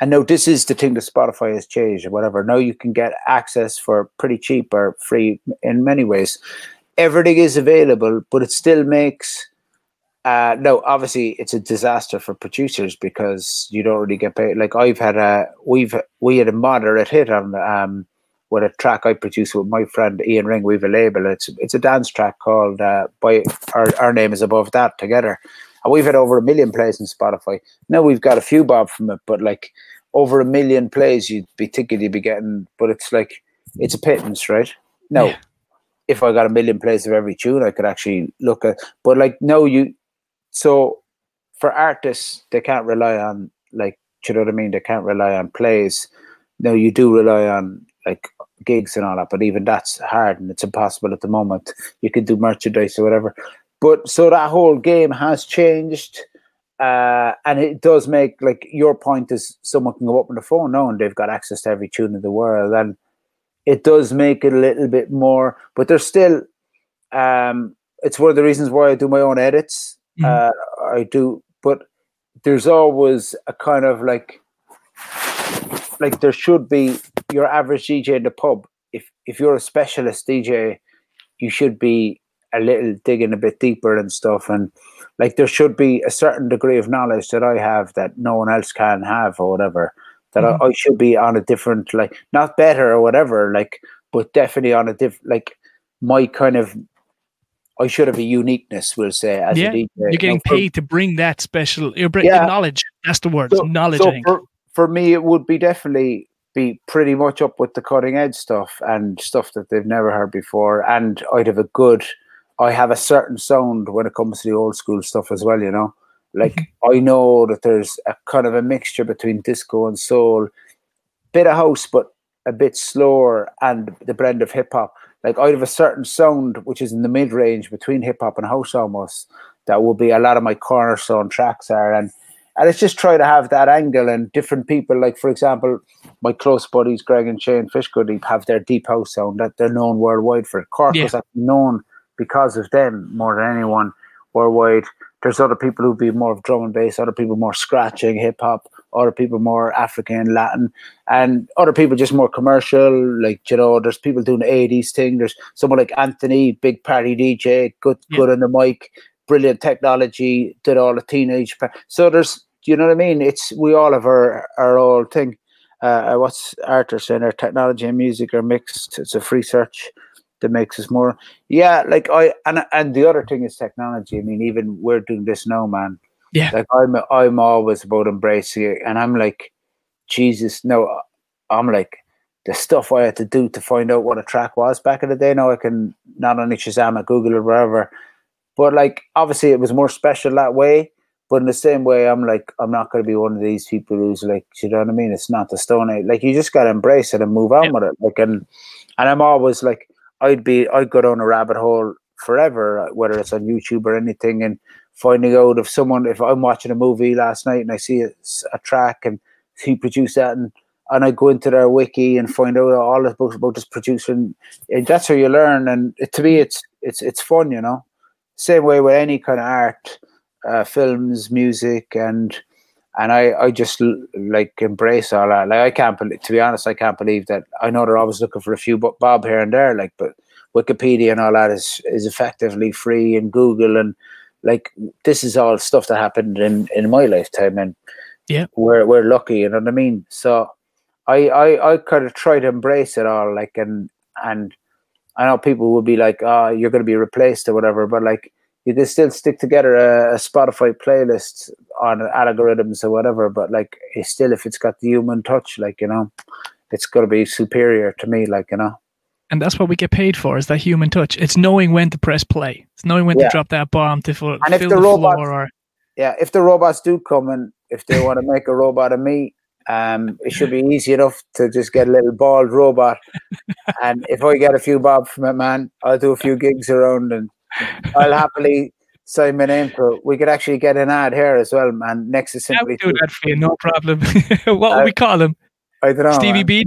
[SPEAKER 2] and now this is the thing that Spotify has changed or whatever. Now you can get access for pretty cheap or free in many ways. Everything is available, but it still makes uh, no, obviously it's a disaster for producers because you don't really get paid. Like I've had a, we've we had a moderate hit on um with a track I produced with my friend Ian Ring. We've a label. It's it's a dance track called uh, by our our name is above that together, and we've had over a million plays on Spotify. Now we've got a few bob from it, but like over a million plays, you'd be thinking you'd be getting. But it's like it's a pittance, right? No. Yeah. If I got a million plays of every tune, I could actually look at. But like, no, you so for artists, they can't rely on like, you know what I mean? They can't rely on plays. No, you do rely on like gigs and all that, but even that's hard and it's impossible at the moment. You can do merchandise or whatever. But so that whole game has changed. Uh, and it does make like your point is someone can go up on the phone now and they've got access to every tune in the world and it does make it a little bit more but there's still um it's one of the reasons why I do my own edits Mm. Uh, I do, but there's always a kind of like, like there should be your average DJ in the pub. If if you're a specialist DJ, you should be a little digging a bit deeper and stuff. And like there should be a certain degree of knowledge that I have that no one else can have or whatever. That mm-hmm. I, I should be on a different like not better or whatever, like but definitely on a different like my kind of I should have a uniqueness, we'll say, as
[SPEAKER 1] yeah,
[SPEAKER 2] a DJ.
[SPEAKER 1] You're getting paid for, to bring that special you're bringing yeah. knowledge. That's the word. So, knowledge. So
[SPEAKER 2] for, for me it would be definitely be pretty much up with the cutting edge stuff and stuff that they've never heard before. And I'd have a good I have a certain sound when it comes to the old school stuff as well, you know. Like mm-hmm. I know that there's a kind of a mixture between disco and soul, bit of house, but a bit slower, and the blend of hip hop like out of a certain sound which is in the mid range between hip hop and house almost that will be a lot of my cornerstone tracks are. And and it's just try to have that angle and different people like for example my close buddies Greg and Shane Fish Go Deep have their deep house sound that they're known worldwide for. Cork yeah. was known because of them more than anyone worldwide. There's other people who be more of drum and bass other people more scratching hip hop other people more African, Latin, and other people just more commercial. Like you know, there's people doing the '80s thing. There's someone like Anthony, big party DJ, good yeah. good on the mic, brilliant technology, did all the teenage. Par- so there's, you know what I mean? It's we all have our our own thing. Uh, uh what's Arthur saying? Our technology and music are mixed. It's a free search. that makes us more. Yeah, like I and and the other thing is technology. I mean, even we're doing this now, man.
[SPEAKER 1] Yeah.
[SPEAKER 2] Like I'm I'm always about embracing it, and I'm like, Jesus, no, I'm like the stuff I had to do to find out what a track was back in the day. Now I can not only Shazam at Google or wherever, but like obviously it was more special that way. But in the same way, I'm like, I'm not going to be one of these people who's like, you know what I mean? It's not the Stone Age. Like, you just got to embrace it and move on
[SPEAKER 1] Yeah.
[SPEAKER 2] with it. Like, and and I'm always like, I'd be, I'd go down a rabbit hole forever, whether it's on YouTube or anything, and finding out if someone, if I'm watching a movie last night and I see a, a track and *laughs* he produced that, and and I go into their wiki and find out all the books about this producer, and, and that's how you learn. And it, to me, it's it's it's fun, you know. Same way with any kind of art, uh, films, music, and and I, I just like embrace all that. Like I can't believe, to be honest, I can't believe that. I know they're always looking for a few bob here and there, like, but Wikipedia and all that is is effectively free, and Google and like this is all stuff that happened in in my lifetime, and
[SPEAKER 1] Yeah.
[SPEAKER 2] we're we're lucky, you know what I mean. So I I I kind of try to embrace it all, like, and and I know people will be like, "Oh, you're going to be replaced or whatever," but like you can still stick together a, a Spotify playlist on algorithms or whatever. But like, it's still if it's got the human touch, like you know, it's going to be superior to me. Like you know,
[SPEAKER 1] And that's what we get paid for is that human touch. It's knowing when to press play. It's knowing when
[SPEAKER 2] Yeah.
[SPEAKER 1] to drop that bomb to fill,
[SPEAKER 2] And if
[SPEAKER 1] fill
[SPEAKER 2] the
[SPEAKER 1] the,
[SPEAKER 2] robots-
[SPEAKER 1] floor or
[SPEAKER 2] yeah. If the robots do come and if they want to make a robot of me. Um, it should be easy enough to just get a little bald robot, *laughs* and if I get a few bob from it, man, I'll do a few gigs around, and I'll happily sign my name to it. We could actually get an ad here as well, man. Next to
[SPEAKER 1] yeah,
[SPEAKER 2] simply,
[SPEAKER 1] we do that for you, no problem. *laughs* what
[SPEAKER 2] Uh,
[SPEAKER 1] would we call him?
[SPEAKER 2] I don't know,
[SPEAKER 1] Stevie
[SPEAKER 2] man.
[SPEAKER 1] B.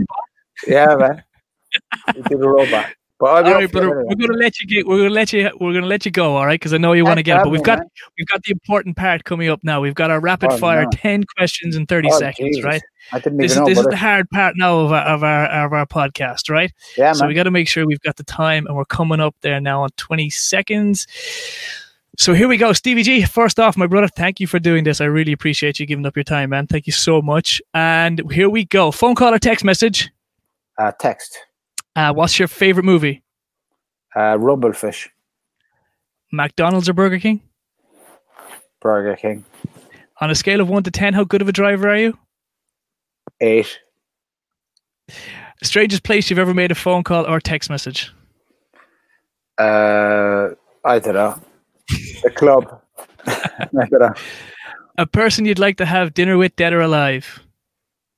[SPEAKER 2] Yeah, man. *laughs* *laughs* Do the robot. But
[SPEAKER 1] All right, brother.
[SPEAKER 2] anyway.
[SPEAKER 1] We're gonna let you get. We're gonna let you. We're gonna let you go. All right, because I know you want to get. it, But we've got
[SPEAKER 2] man.
[SPEAKER 1] we've got the important part coming up now. We've got our rapid
[SPEAKER 2] Oh,
[SPEAKER 1] fire
[SPEAKER 2] no.
[SPEAKER 1] ten questions in thirty
[SPEAKER 2] Oh,
[SPEAKER 1] seconds.
[SPEAKER 2] Jesus.
[SPEAKER 1] Right.
[SPEAKER 2] I didn't
[SPEAKER 1] This is
[SPEAKER 2] know.
[SPEAKER 1] this is the hard part now of our of our of our podcast. Right.
[SPEAKER 2] yeah,
[SPEAKER 1] So
[SPEAKER 2] man.
[SPEAKER 1] we got to make sure we've got the time, and we're coming up there now on 20 seconds. So here we go, Stevie G. First off, my brother, thank you for doing this. I really appreciate you giving up your time, man. Thank you so much. And here we go. Phone call or text message.
[SPEAKER 2] uh, text.
[SPEAKER 1] Uh, what's your favorite movie?
[SPEAKER 2] Uh, Rumble Fish,
[SPEAKER 1] McDonald's or Burger King?
[SPEAKER 2] Burger King.
[SPEAKER 1] On a scale of one to ten, how good of a driver are you?
[SPEAKER 2] Eight.
[SPEAKER 1] Strangest place you've ever made a phone call or text message?
[SPEAKER 2] Uh, I don't know. The *laughs* club. *laughs* I don't know.
[SPEAKER 1] A person you'd like to have dinner with, dead or alive?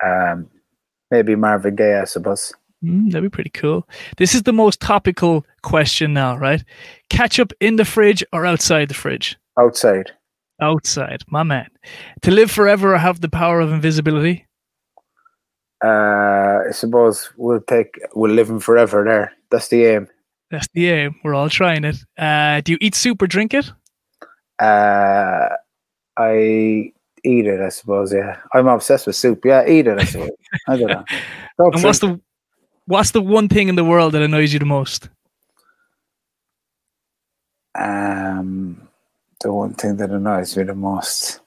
[SPEAKER 2] Um, maybe Marvin Gaye, I suppose.
[SPEAKER 1] Mm, that'd be pretty cool. This is the most topical question now, right? Ketchup in the fridge or outside the fridge?
[SPEAKER 2] Outside.
[SPEAKER 1] Outside, my man. To live forever or have the power of invisibility?
[SPEAKER 2] Uh, I suppose we'll take we'll live in forever there. That's the aim.
[SPEAKER 1] That's the aim. We're all trying it. Uh, do you eat soup or drink it?
[SPEAKER 2] Uh, I eat it. I suppose. Yeah, I'm obsessed with soup. Yeah, eat it. I suppose. I don't know. *laughs*
[SPEAKER 1] And what's the what's the one thing in the world that annoys you the most?
[SPEAKER 2] Um, the one thing that annoys me the most,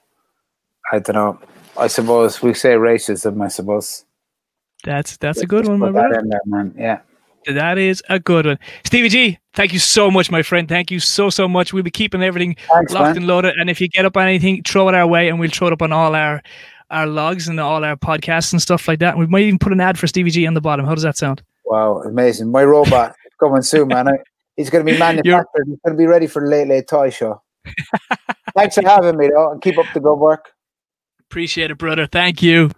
[SPEAKER 2] I don't know. I suppose we say racism. I suppose
[SPEAKER 1] That's that's a good one, my brother.
[SPEAKER 2] there. Yeah.
[SPEAKER 1] That is a good one. Stevie G, thank you so much, my friend. Thank you so so much. We'll be keeping everything
[SPEAKER 2] Thanks,
[SPEAKER 1] locked
[SPEAKER 2] man.
[SPEAKER 1] and loaded. And if you get up on anything, throw it our way, and we'll throw it up on all our our logs and all our podcasts and stuff like that. We might even put an ad for Stevie G on the bottom. How does that sound?
[SPEAKER 2] Wow, amazing! My robot is coming soon, man. He's going to be *laughs* manufactured. He's going to be ready for the late late toy show. *laughs* Thanks for having me, though, and keep up the good work.
[SPEAKER 1] Appreciate it, brother. Thank you.